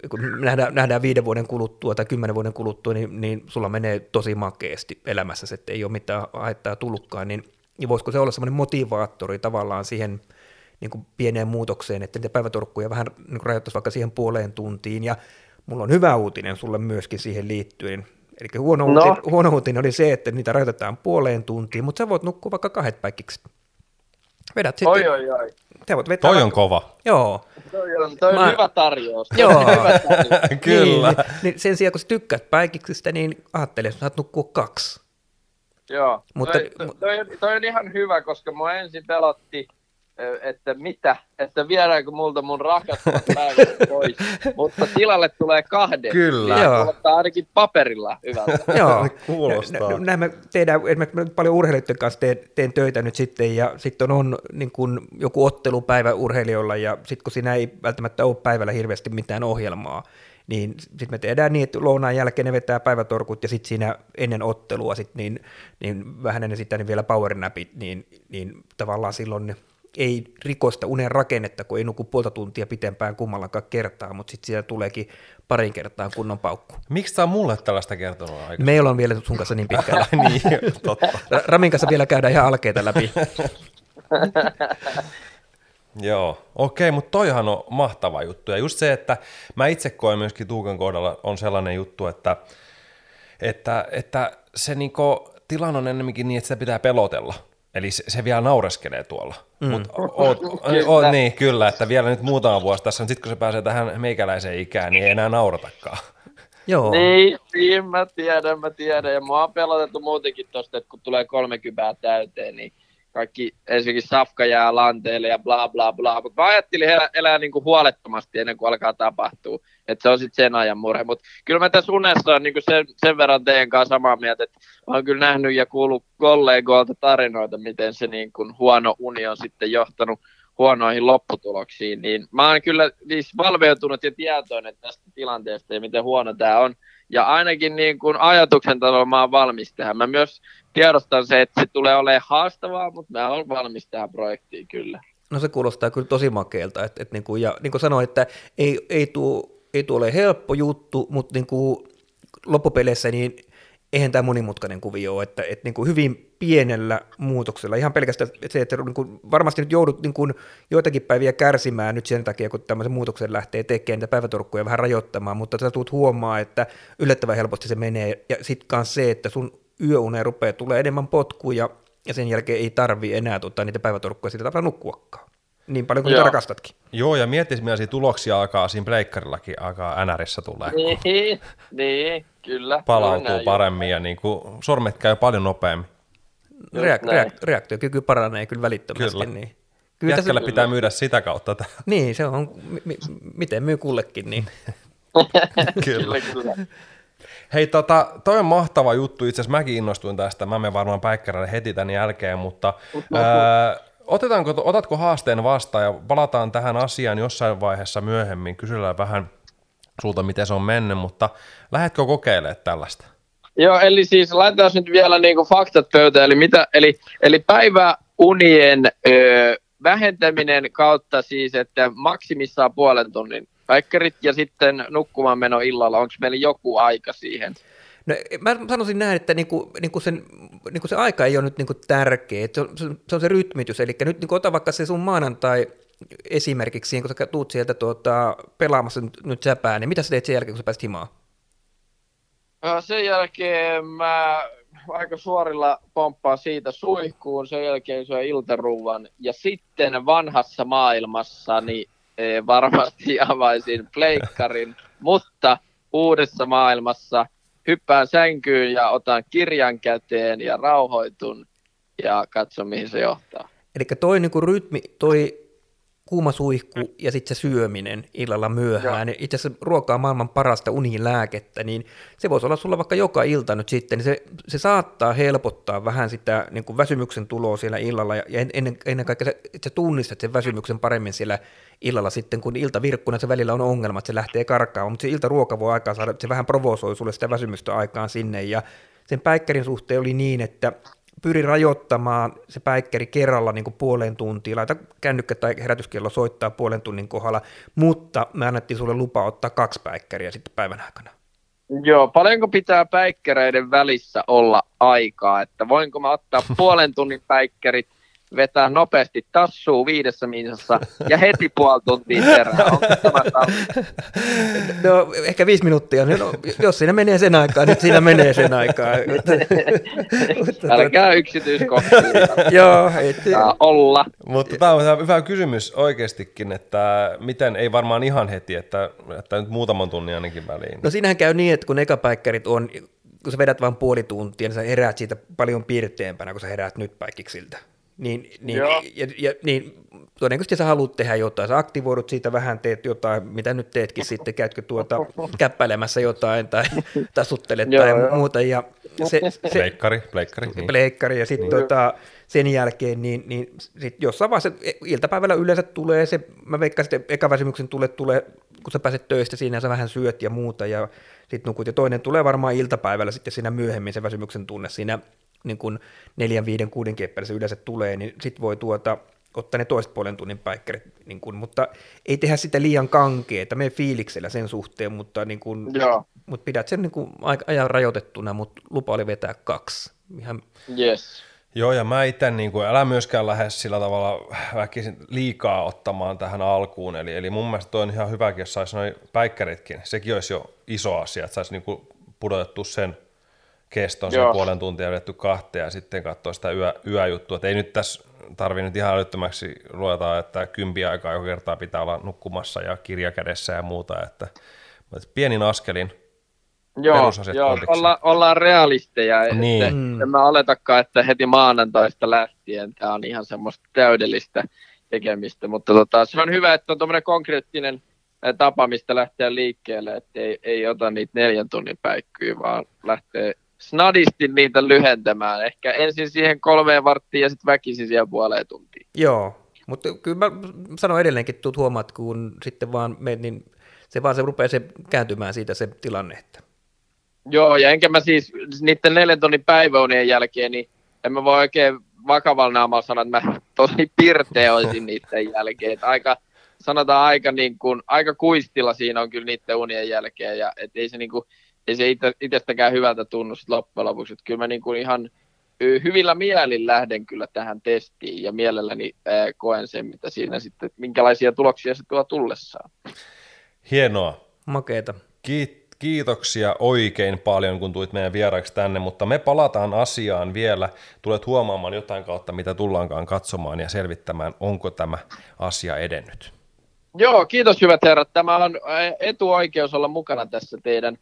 kun nähdään, nähdään viiden vuoden kuluttua tai kymmenen vuoden kuluttua, niin, niin sulla menee tosi makeasti elämässä, että ei ole mitään haittaa tullutkaan, niin, niin voisiko se olla semmoinen motivaattori tavallaan siihen niin kuin pieneen muutokseen, että niitä päivätorkkuja vähän niin rajoittaisi vaikka siihen puoleen tuntiin, ja mulla on hyvä uutinen sulle myöskin siihen liittyen. Eli huono, No. uutinen, huono uutinen oli se, että niitä rajoitetaan puoleen tuntiin, mutta sä voit nukkua vaikka kahdet päikiksi. Vedät sitten, Oi, oi, oi. sä voit vetää Toi on vaikka- kova. Toi Joo, on, toi on Mä- hyvä tarjous. Toi Joo. on [laughs] hyvä tarjous. [laughs] Kyllä. Niin, niin sen sijaan, kun sä tykkäät päikiksistä, niin ajattele, että saat nukkua kaksi. Joo, Mutta- toi, toi, on- toi on ihan hyvä, koska mua ensin pelotti, että mitä, että viedäänkö multa mun rakastavat päivät pois, [laughs] mutta tilalle tulee kahden. Kyllä. Niin Joo. kuulostaa ainakin paperilla hyvältä. [laughs] Joo, Kuulostaa. Nä- Näin me tehdään, esimerkiksi mä nyt paljon urheilijoiden kanssa teen, teen töitä nyt sitten, ja sitten on niin kuin joku ottelupäivä urheilijoilla, ja sitten kun siinä ei välttämättä ole päivällä hirveästi mitään ohjelmaa, niin sitten me tehdään niin, että lounaan jälkeen ne vetää päivätorkut, ja sitten siinä ennen ottelua, sit niin, niin vähän ennen sitä niin vielä powernapit, niin, niin tavallaan silloin ei rikosta unen rakennetta, kun ei nuku puolta tuntia pitempään kummallakaan kertaa, mutta sitten siellä tuleekin parin kertaan kunnon paukku. Miksi sä oot mulle tällaista kertonut aikaisemmin? Meillä on vielä sun kanssa niin pitkällä. [laughs] niin, totta. Ra- Ramin kanssa vielä käydään ihan alkeita läpi. [laughs] Joo, okei, mutta toihan on mahtava juttu. Ja just se, että mä itse koen myöskin Tuukan kohdalla on sellainen juttu, että, että, että se niinku, tilanne on enemmänkin niin, että sitä pitää pelotella. Eli se, se vielä naureskelee tuolla. Mm. Mut oot, Kyllä. oot, niin, kyllä, että vielä nyt muutama vuosi tässä, sitten kun se pääsee tähän meikäläiseen ikään, niin ei enää nauratakaan. [laughs] Joo. Niin, niin, mä tiedän, mä tiedän. Ja mua on pelotettu muutenkin tosta, että kun tulee 30 täyteen, niin kaikki ensinnäkin safka jää lanteelle ja bla bla bla. Mutta mä ajattelin elää, elää niinku huolettomasti ennen kuin alkaa tapahtua. Että se on sitten sen ajan murhe. Mutta kyllä mä tässä unessa on niinku sen, sen verran teidän kanssa samaa mieltä, että mä oon kyllä nähnyt ja kuullut kollegoilta tarinoita, miten se niinku huono uni on sitten johtanut huonoihin lopputuloksiin, niin mä oon kyllä siis valveutunut ja tietoinen tästä tilanteesta ja miten huono tämä on. Ja ainakin niin kuin ajatuksen tasolla mä oon valmis tähän. Mä myös tiedostan se, että se tulee olemaan haastavaa, mutta mä oon valmis tähän projektiin kyllä. No se kuulostaa kyllä tosi makeelta. Et, et niin kuin, ja niin kuin sanoin, että ei, ei tuu, ei ole helppo juttu, mutta niin kuin loppupeleissä niin eihän tämä monimutkainen kuvio ole, että, että niin kuin hyvin pienellä muutoksella, ihan pelkästään se, että niin kuin varmasti nyt joudut niin kuin joitakin päiviä kärsimään nyt sen takia, kun tämmöisen muutoksen lähtee tekemään, niitä päivätorkkuja vähän rajoittamaan, mutta sä tulet huomaa, että yllättävän helposti se menee, ja sitten myös se, että sun yöuneen rupeaa tulee enemmän potkuja, ja sen jälkeen ei tarvi enää tota, niitä päivätorkkuja sitä tavalla nukkuakaan. Niin paljon kuin niitä Joo. rakastatkin. Joo, ja miettis, millaisia tuloksia alkaa siinä pleikkarillakin alkaa NRissä tulee, Niin, niin kyllä. palautuu Näin. paremmin ja niin kuin sormet käy paljon nopeammin. Reak- reak- reaktiokyky paranee kyllä välittömästi. Kyllä. Niin. Kyllä tässä- Jätkällä pitää myydä sitä kautta. Tää. Niin, se on, mi- mi- miten myy kullekin, niin [laughs] Kyllä, kyllä. Hei, tota, toi on mahtava juttu. Itse asiassa mäkin innostuin tästä. Mä menen varmaan päikkärälle heti tämän jälkeen, mutta ää, otetaanko, otatko haasteen vastaan ja palataan tähän asiaan jossain vaiheessa myöhemmin. Kysellään vähän sulta, miten se on mennyt, mutta lähdetkö kokeilemaan tällaista? Joo, eli siis laitetaan nyt vielä niinku faktat pöytään, eli, mitä, eli, eli päiväunien ö, vähentäminen kautta siis, että maksimissaan puolen tunnin päikkärit ja sitten nukkumaan meno illalla, onko meillä joku aika siihen? No, mä sanoisin näin, että niinku, niinku sen, niinku se aika ei ole nyt niinku tärkeä, se, on, se, on- se rytmitys, eli nyt niinku ota vaikka se sun maanantai esimerkiksi siihen, kun sä tuut sieltä tuota, pelaamassa nyt, nyt säpää, niin mitä sä teet sen jälkeen, kun sä pääsit himaan? Sen jälkeen mä aika suorilla pomppaan siitä suihkuun, sen jälkeen syö iltaruuan. Ja sitten vanhassa maailmassani eh, varmasti [laughs] avaisin pleikkarin, mutta uudessa maailmassa hyppään sänkyyn ja otan kirjan käteen ja rauhoitun ja katson mihin se johtaa. Eli toi niinku rytmi, toi kuuma suihku ja sitten se syöminen illalla myöhään, niin itse asiassa ruokaa maailman parasta unilääkettä, niin se voisi olla sulla vaikka joka ilta nyt sitten, niin se, se saattaa helpottaa vähän sitä niin kuin väsymyksen tuloa siellä illalla, ja en- ennen, ennen kaikkea että sä tunnistat sen väsymyksen paremmin siellä illalla sitten, kun iltavirkkuna se välillä on ongelma, että se lähtee karkaamaan, mutta se iltaruoka voi aikaan saada, että se vähän provosoi sulle sitä väsymystä aikaan sinne, ja sen päikkärin suhteen oli niin, että pyri rajoittamaan se päikkäri kerralla niin kuin puoleen tuntiin, laita kännykkä tai herätyskello soittaa puolen tunnin kohdalla, mutta me annettiin sulle lupa ottaa kaksi päikkäriä sitten päivän aikana. Joo, paljonko pitää päikkäreiden välissä olla aikaa, että voinko mä ottaa [laughs] puolen tunnin päikkärit vetää nopeasti tassuu viidessä minsassa ja heti puoli tuntia perään. No ehkä viisi minuuttia. No, jos siinä menee sen aikaa, niin siinä menee sen aikaa. [laughs] Älkää yksityiskohtia. Joo, et, olla. Mutta tämä on hyvä kysymys oikeastikin, että miten, ei varmaan ihan heti, että, että nyt muutaman tunnin ainakin väliin. No siinähän käy niin, että kun ekapäikkärit on, kun sä vedät vain puoli tuntia, niin sä heräät siitä paljon piirteempänä, kun sä heräät nyt päikkiksiltä. Niin, niin, Joo. ja, ja, niin todennäköisesti sä haluat tehdä jotain, sä aktivoidut siitä vähän, teet jotain, mitä nyt teetkin sitten, käytkö tuota käppäilemässä jotain tai [laughs] tasuttelet tai joo. muuta, ja se, se, Pleikkari, pleikkari. Niin. pleikkari ja sitten tota, sen jälkeen, niin, niin sit jossain vaiheessa iltapäivällä yleensä tulee se, mä veikkaan sitten ekaväsymyksen tulee, tulee, kun sä pääset töistä siinä ja sä vähän syöt ja muuta ja sitten nukut ja toinen tulee varmaan iltapäivällä sitten siinä myöhemmin se väsymyksen tunne siinä niin kuin neljän, viiden, kuuden se yleensä tulee, niin sit voi tuota, ottaa ne toista puolen tunnin päikkärit, niin kuin, mutta ei tehdä sitä liian kankeeta, me fiiliksellä sen suhteen, mutta, niin kuin, mutta pidät sen niin kuin aika ajan rajoitettuna, mutta lupa oli vetää kaksi. Ihan yes. Joo, ja mä itse, niin kuin, älä myöskään lähde sillä tavalla väkisin liikaa ottamaan tähän alkuun, eli, eli mun mielestä toi on ihan hyväkin, jos saisi noin päikkäritkin, sekin olisi jo iso asia, että saisi niin kuin pudotettu sen keston, sen Joo. puolen tuntia vedetty kahteen ja sitten katsoa sitä yö, yöjuttua, että ei nyt tässä tarvi nyt ihan älyttömäksi ruveta, että kympi aikaa joka kertaa pitää olla nukkumassa ja kirja kädessä ja muuta, että, mutta pienin askelin, Joo, Perusasiat joo olla, ollaan realisteja. Niin. Että, Mm. en mä oletakaan, että heti maanantaista lähtien tämä on ihan semmoista täydellistä tekemistä, mutta tota, se on hyvä, että on tuommoinen konkreettinen tapa, mistä lähteä liikkeelle, että ei, ei ota niitä neljän tunnin päikkyjä, vaan lähtee snadisti niitä lyhentämään. Ehkä ensin siihen kolmeen varttiin ja sitten väkisin siihen puoleen tuntiin. Joo, mutta kyllä mä sanon edelleenkin, tuut huomaat, kun sitten vaan menet, niin se vaan se rupeaa se kääntymään siitä se tilanne, että Joo, ja enkä mä siis niiden neljän tunnin päiväunien jälkeen, niin en mä voi oikein vakavalla naamalla sanoa, että mä tosi pirteä olisin niiden jälkeen. Että aika, sanotaan aika, niin kuin, aika kuistilla siinä on kyllä niiden unien jälkeen, ja et ei se, niin kuin, ei se ite, itsestäkään hyvältä tunnu sit loppujen lopuksi. Että kyllä mä niin kuin ihan hyvillä mielin lähden kyllä tähän testiin, ja mielelläni ää, koen sen, mitä siinä sitten, minkälaisia tuloksia se tuo tullessaan. hienoa, makeeta. Kiit- Kiitoksia oikein paljon, kun tulit meidän vieraiksi tänne, mutta me palataan asiaan vielä. Tulet huomaamaan jotain kautta, mitä tullaankaan katsomaan ja selvittämään, onko tämä asia edennyt. Joo, kiitos hyvät herrat. Tämä on etuoikeus olla mukana tässä teidän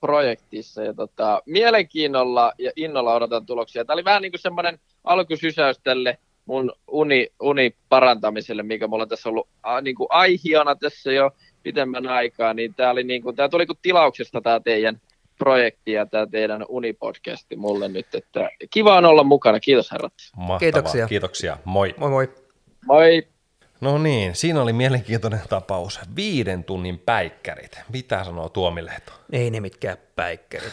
projektissa. Ja tota, mielenkiinnolla ja innolla odotan tuloksia. Tämä oli vähän niin kuin semmoinen alkusysäys tälle mun uni, uni parantamiselle, mikä mulla on tässä ollut a, niin kuin aihiona tässä jo pitemmän aikaa. Niin tämä, oli niin kuin, tämä tuli kuin tilauksesta tämä teidän projekti ja tämä teidän unipodcasti mulle nyt. Että kiva on olla mukana. Kiitos herrat. Mahtavaa. Kiitoksia. Kiitoksia. Moi. Moi moi. Moi! No niin, siinä oli mielenkiintoinen tapaus. Viiden tunnin päikkärit. Mitä sanoo Tuomi Lehto? Ei ne mitkään päikkärit.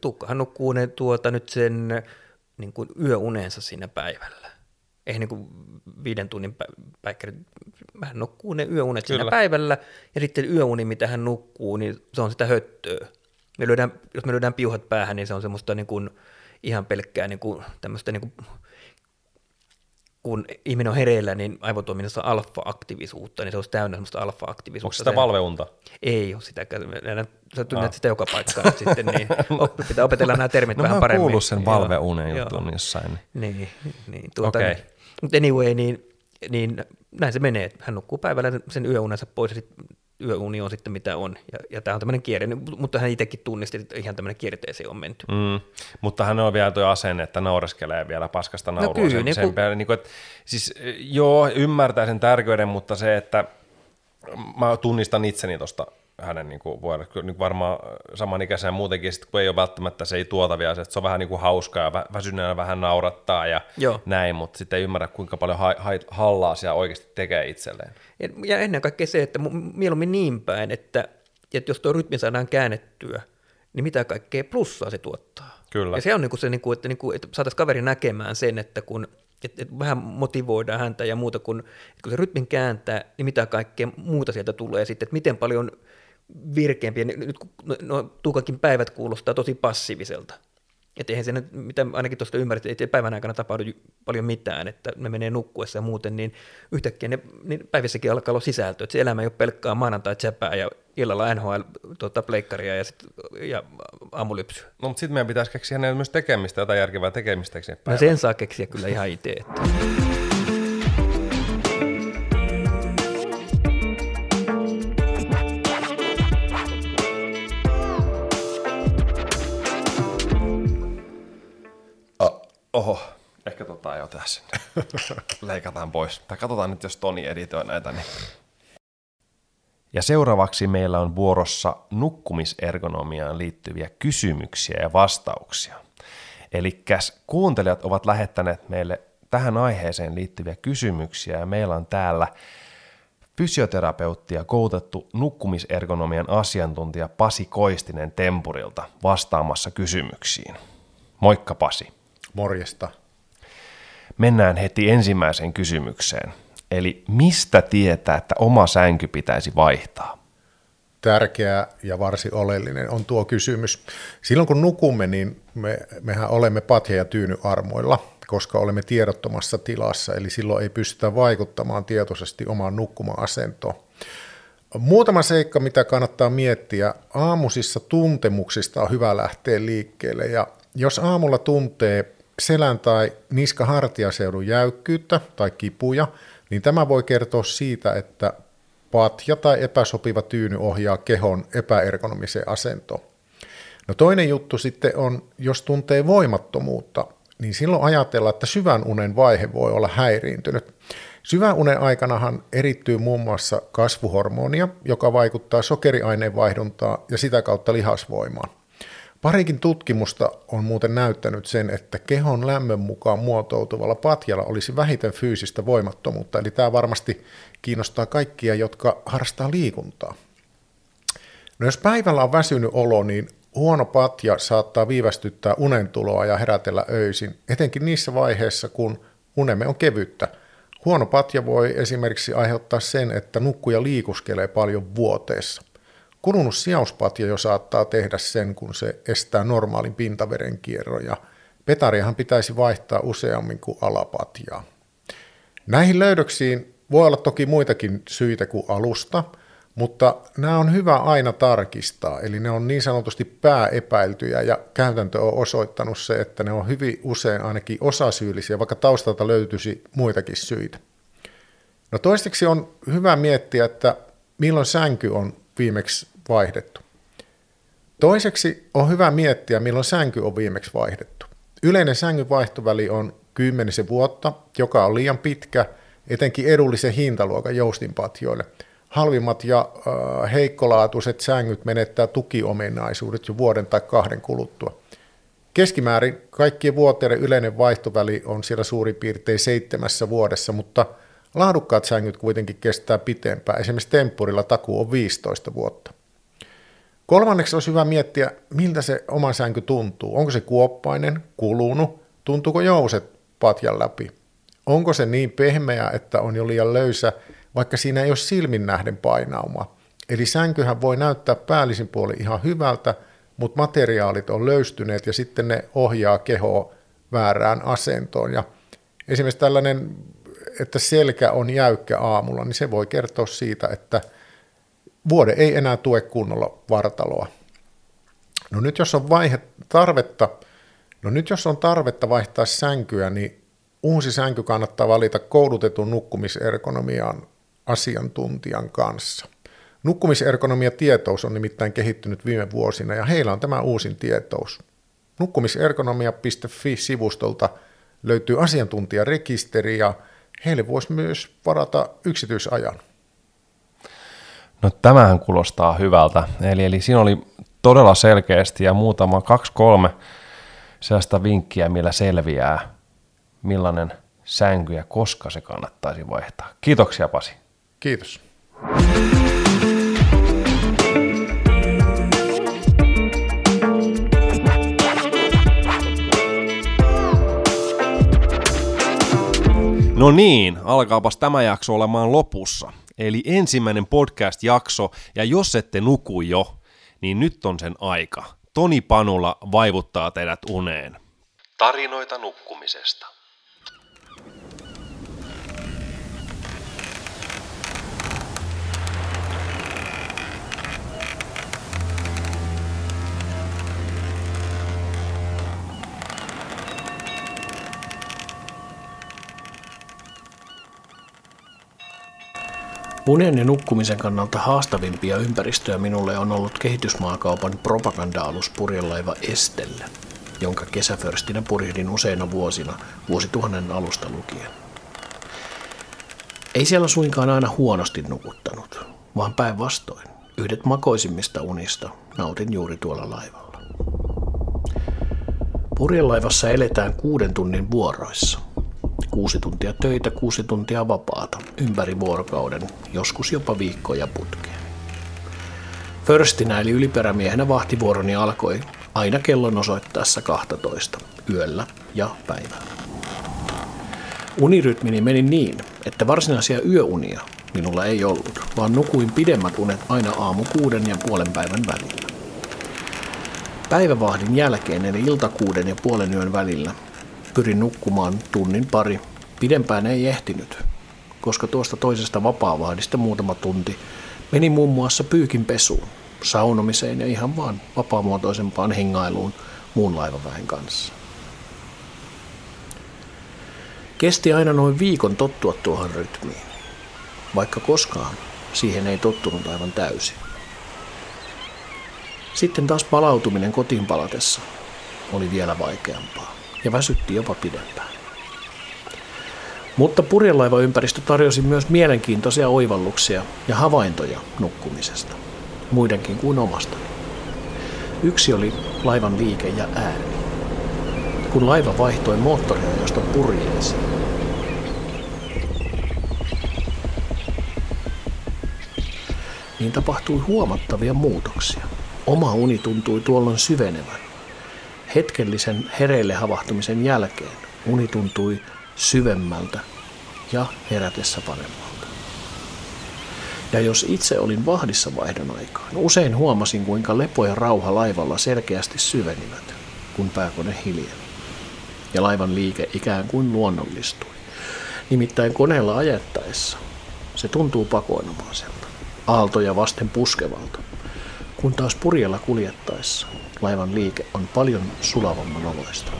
Tukkahan nukkuu ne tuota nyt sen niin kuin yöunensa siinä päivällä. Ei niin kuin viiden tunnin pä- päikkärit. Hän nukkuu ne yöunet Kyllä. Kyllä. siinä päivällä, ja sitten yöuni, mitä hän nukkuu, niin se on sitä höttöä. Me lyödään, jos me lyödään piuhat päähän, niin se on semmoista niin kuin, ihan pelkkää niin kuin, tämmöistä niin kuin, kun ihminen on hereillä, niin aivotoiminnassa on alfa-aktiivisuutta, niin se olisi täynnä semmoista Onko alfa-aktiivisuutta. sitä Se- valveunta? ei ole sitäkään. Sä tunnet Ah. sitä joka paikkaan nyt sitten, niin [laughs] oppi, pitää opetella nämä termit No mä vähän oon paremmin. kuullut sen Joo, valveunen joo. jutun jossain. Niin, niin tuota, Okei. Mutta anyway, niin, niin näin se menee. että Hän nukkuu päivällä sen- yöunensa pois ja sit yöuni on sitten mitä on. Ja, ja tämä on tämmöinen kierre, mutta hän itsekin tunnisti, että ihan tämmöinen kierteeseen on menty. Mm, mutta hän on vielä tuo asenne, että naureskelee vielä paskasta naurua. kyllä, sen, niin sen kun- päälle, niin kuin, että, siis, joo, ymmärtää sen tärkeyden, mutta se, että mä tunnistan itseni tuosta hänen niin kuin, voi, niin varmaan samanikäisenä muutenkin, sit, kun ei ole välttämättä se ei tuota vielä se, että se on vähän niin kuin hauskaa ja vä- väsyneenä vähän naurattaa ja Joo. näin, mutta sitten ei ymmärrä, kuinka paljon ha- ha- hallaa siellä oikeasti tekee itselleen. Ja- ennen kaikkea se, että mieluummin niin päin, että, että jos tuo rytmi saadaan käännettyä, niin mitä kaikkea plussaa se tuottaa. Kyllä. Ja se on niin kuin se, niin kuin, että, niin kuin, että saataisiin kaveri näkemään sen, että kun että, että vähän motivoidaan häntä ja muuta, kun, kun se rytmin kääntää, niin mitä kaikkea muuta sieltä tulee sitten, että miten paljon virkeämpiä, nyt no, no, Tuukakin päivät kuulostaa tosi passiiviselta. Että eihän se nyt, mitä ainakin tuosta ymmärrät, ei päivän aikana tapahdu paljon mitään, että ne menee nukkuessa ja muuten, niin yhtäkkiä ne, niin päivissäkin alkaa olla sisältö, että se elämä ei ole pelkkää maanantai tsäpää ja illalla NHL tuota, pleikkaria ja, sit, ja aamulypsyä. No, mutta sitten meidän pitäisi keksiä myös tekemistä, jotain järkevää tekemistä. No sen saa keksiä kyllä ihan itse. Että. Oho, ehkä tota jo tässä. [laughs] Leikataan pois. Tai katsotaan nyt, jos Toni editoi näitä. Niin. Ja seuraavaksi meillä on vuorossa nukkumisergonomiaan liittyviä kysymyksiä ja vastauksia. Eli kuuntelijat ovat lähettäneet meille tähän aiheeseen liittyviä kysymyksiä ja meillä on täällä fysioterapeutti ja koulutettu nukkumisergonomian asiantuntija Pasi Koistinen Tempurilta vastaamassa kysymyksiin. Moikka Pasi. Morjesta. Mennään heti ensimmäiseen kysymykseen. Eli mistä tietää, että oma sänky pitäisi vaihtaa? Tärkeä ja varsin oleellinen on tuo kysymys. Silloin kun nukumme, niin me, mehän olemme patja- ja tyynyarmoilla, koska olemme tiedottomassa tilassa, eli silloin ei pystytä vaikuttamaan tietoisesti omaan nukkuma-asentoon. Muutama seikka, mitä kannattaa miettiä. Aamusissa tuntemuksista on hyvä lähteä liikkeelle, ja jos aamulla tuntee selän tai niska-hartiaseudun jäykkyyttä tai kipuja, niin tämä voi kertoa siitä, että patja tai epäsopiva tyyny ohjaa kehon epäergonomiseen asentoon. No toinen juttu sitten on, jos tuntee voimattomuutta, niin silloin ajatellaan, että syvän unen vaihe voi olla häiriintynyt. Syvän unen aikanahan erittyy muun muassa kasvuhormonia, joka vaikuttaa sokeriaineenvaihduntaa ja sitä kautta lihasvoimaan. Parikin tutkimusta on muuten näyttänyt sen, että kehon lämmön mukaan muotoutuvalla patjalla olisi vähiten fyysistä voimattomuutta, eli tämä varmasti kiinnostaa kaikkia, jotka harrastaa liikuntaa. No jos päivällä on väsynyt olo, niin huono patja saattaa viivästyttää unentuloa ja herätellä öisin, etenkin niissä vaiheissa, kun unemme on kevyttä. Huono patja voi esimerkiksi aiheuttaa sen, että nukkuja liikuskelee paljon vuoteessa. Kulunut sijauspatja jo saattaa tehdä sen, kun se estää normaalin pintaverenkierron ja petariahan pitäisi vaihtaa useammin kuin alapatjaa. Näihin löydöksiin voi olla toki muitakin syitä kuin alusta, mutta nämä on hyvä aina tarkistaa, eli ne on niin sanotusti pääepäiltyjä ja käytäntö on osoittanut se, että ne on hyvin usein ainakin osasyyllisiä, vaikka taustalta löytyisi muitakin syitä. No toiseksi on hyvä miettiä, että milloin sänky on viimeksi vaihdettu. Toiseksi on hyvä miettiä, milloin sänky on viimeksi vaihdettu. Yleinen sängyn vaihtoväli on kymmenisen vuotta, joka on liian pitkä, etenkin edullisen hintaluokan joustinpatjoille. Halvimmat ja äh, heikkolaatuiset sängyt menettää tukiominaisuudet jo vuoden tai kahden kuluttua. Keskimäärin kaikkien vuoteiden yleinen vaihtoväli on siellä suurin piirtein seitsemässä vuodessa, mutta – Laadukkaat sängyt kuitenkin kestää pitempään. Esimerkiksi temppurilla takuu on 15 vuotta. Kolmanneksi olisi hyvä miettiä, miltä se oma sänky tuntuu. Onko se kuoppainen, kulunut, tuntuuko jouset patjan läpi? Onko se niin pehmeä, että on jo liian löysä, vaikka siinä ei ole silmin nähden painauma? Eli sänkyhän voi näyttää päällisin puoli ihan hyvältä, mutta materiaalit on löystyneet ja sitten ne ohjaa kehoa väärään asentoon. Ja esimerkiksi tällainen että selkä on jäykkä aamulla, niin se voi kertoa siitä, että vuode ei enää tue kunnolla vartaloa. No nyt jos on vaihe, tarvetta, no nyt jos on tarvetta vaihtaa sänkyä, niin uusi sänky kannattaa valita koulutetun nukkumisergonomian asiantuntijan kanssa. Nukkumisergonomia tietous on nimittäin kehittynyt viime vuosina ja heillä on tämä uusin tietous. Nukkumisergonomia.fi-sivustolta löytyy asiantuntijarekisteri ja heille voisi myös varata yksityisajan. No tämähän kuulostaa hyvältä. Eli, eli siinä oli todella selkeästi ja muutama kaksi kolme sellaista vinkkiä, millä selviää, millainen sänky ja koska se kannattaisi vaihtaa. Kiitoksia Pasi. Kiitos. No niin, alkaapas tämä jakso olemaan lopussa. Eli ensimmäinen podcast-jakso, ja jos ette nuku jo, niin nyt on sen aika. Toni Panula vaivuttaa teidät uneen. Tarinoita nukkumisesta. Unen ja nukkumisen kannalta haastavimpia ympäristöjä minulle on ollut kehitysmaakaupan propaganda-alus purjelaiva Estelle, jonka kesäförstinä purjehdin useina vuosina vuosituhannen alusta lukien. Ei siellä suinkaan aina huonosti nukuttanut, vaan päinvastoin yhdet makoisimmista unista nautin juuri tuolla laivalla. Purjelaivassa eletään kuuden tunnin vuoroissa. Kuusi tuntia töitä, kuusi tuntia vapaata, ympäri vuorokauden, joskus jopa viikkoja putkeen. Förstinä eli yliperämiehenä vahtivuoroni alkoi aina kellon osoittaessa 12 yöllä ja päivällä. Unirytmini meni niin, että varsinaisia yöunia minulla ei ollut, vaan nukuin pidemmät unet aina aamu kuuden ja puolen päivän välillä. Päivävahdin jälkeen eli iltakuuden ja puolen yön välillä pyrin nukkumaan tunnin pari. Pidempään ei ehtinyt, koska tuosta toisesta vapaavahdista muutama tunti meni muun muassa pyykin pesuun, saunomiseen ja ihan vaan vapaamuotoisempaan hengailuun muun laivaväen kanssa. Kesti aina noin viikon tottua tuohon rytmiin, vaikka koskaan siihen ei tottunut aivan täysin. Sitten taas palautuminen kotiin palatessa oli vielä vaikeampaa ja väsytti jopa pidempään. Mutta purjelaiva-ympäristö tarjosi myös mielenkiintoisia oivalluksia ja havaintoja nukkumisesta, muidenkin kuin omastani. Yksi oli laivan liike ja ääni. Kun laiva vaihtoi moottoria josta purjeeseen, niin tapahtui huomattavia muutoksia. Oma uni tuntui tuolloin syvenevän. Hetkellisen hereille havahtumisen jälkeen uni tuntui syvemmältä ja herätessä paremmalta. Ja jos itse olin vahdissa vaihdon aikaan, usein huomasin kuinka lepo ja rauha laivalla selkeästi syvenivät, kun pääkone hiljeni. Ja laivan liike ikään kuin luonnollistui. Nimittäin koneella ajettaessa se tuntuu pakoinomaiselta, aaltoja vasten puskevalta, kun taas purjella kuljettaessa laivan liike on paljon sulavamman oloista.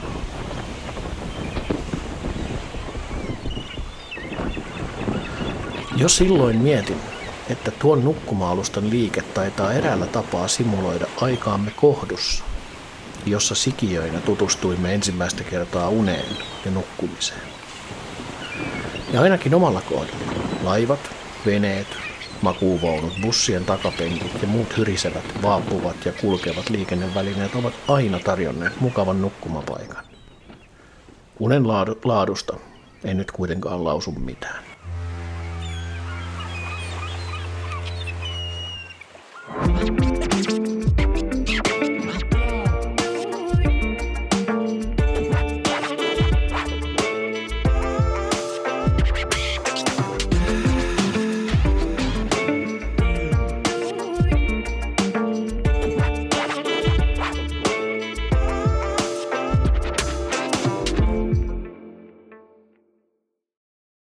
Jo silloin mietin, että tuon nukkumaalustan liike taitaa eräällä tapaa simuloida aikaamme kohdussa, jossa sikiöinä tutustuimme ensimmäistä kertaa uneen ja nukkumiseen. Ja ainakin omalla kohdalla laivat, veneet, Makuuvaunut, bussien takapenkit ja muut hyrisevät, vaapuvat ja kulkevat liikennevälineet ovat aina tarjonneet mukavan nukkumapaikan. Unen laadusta en nyt kuitenkaan lausu mitään.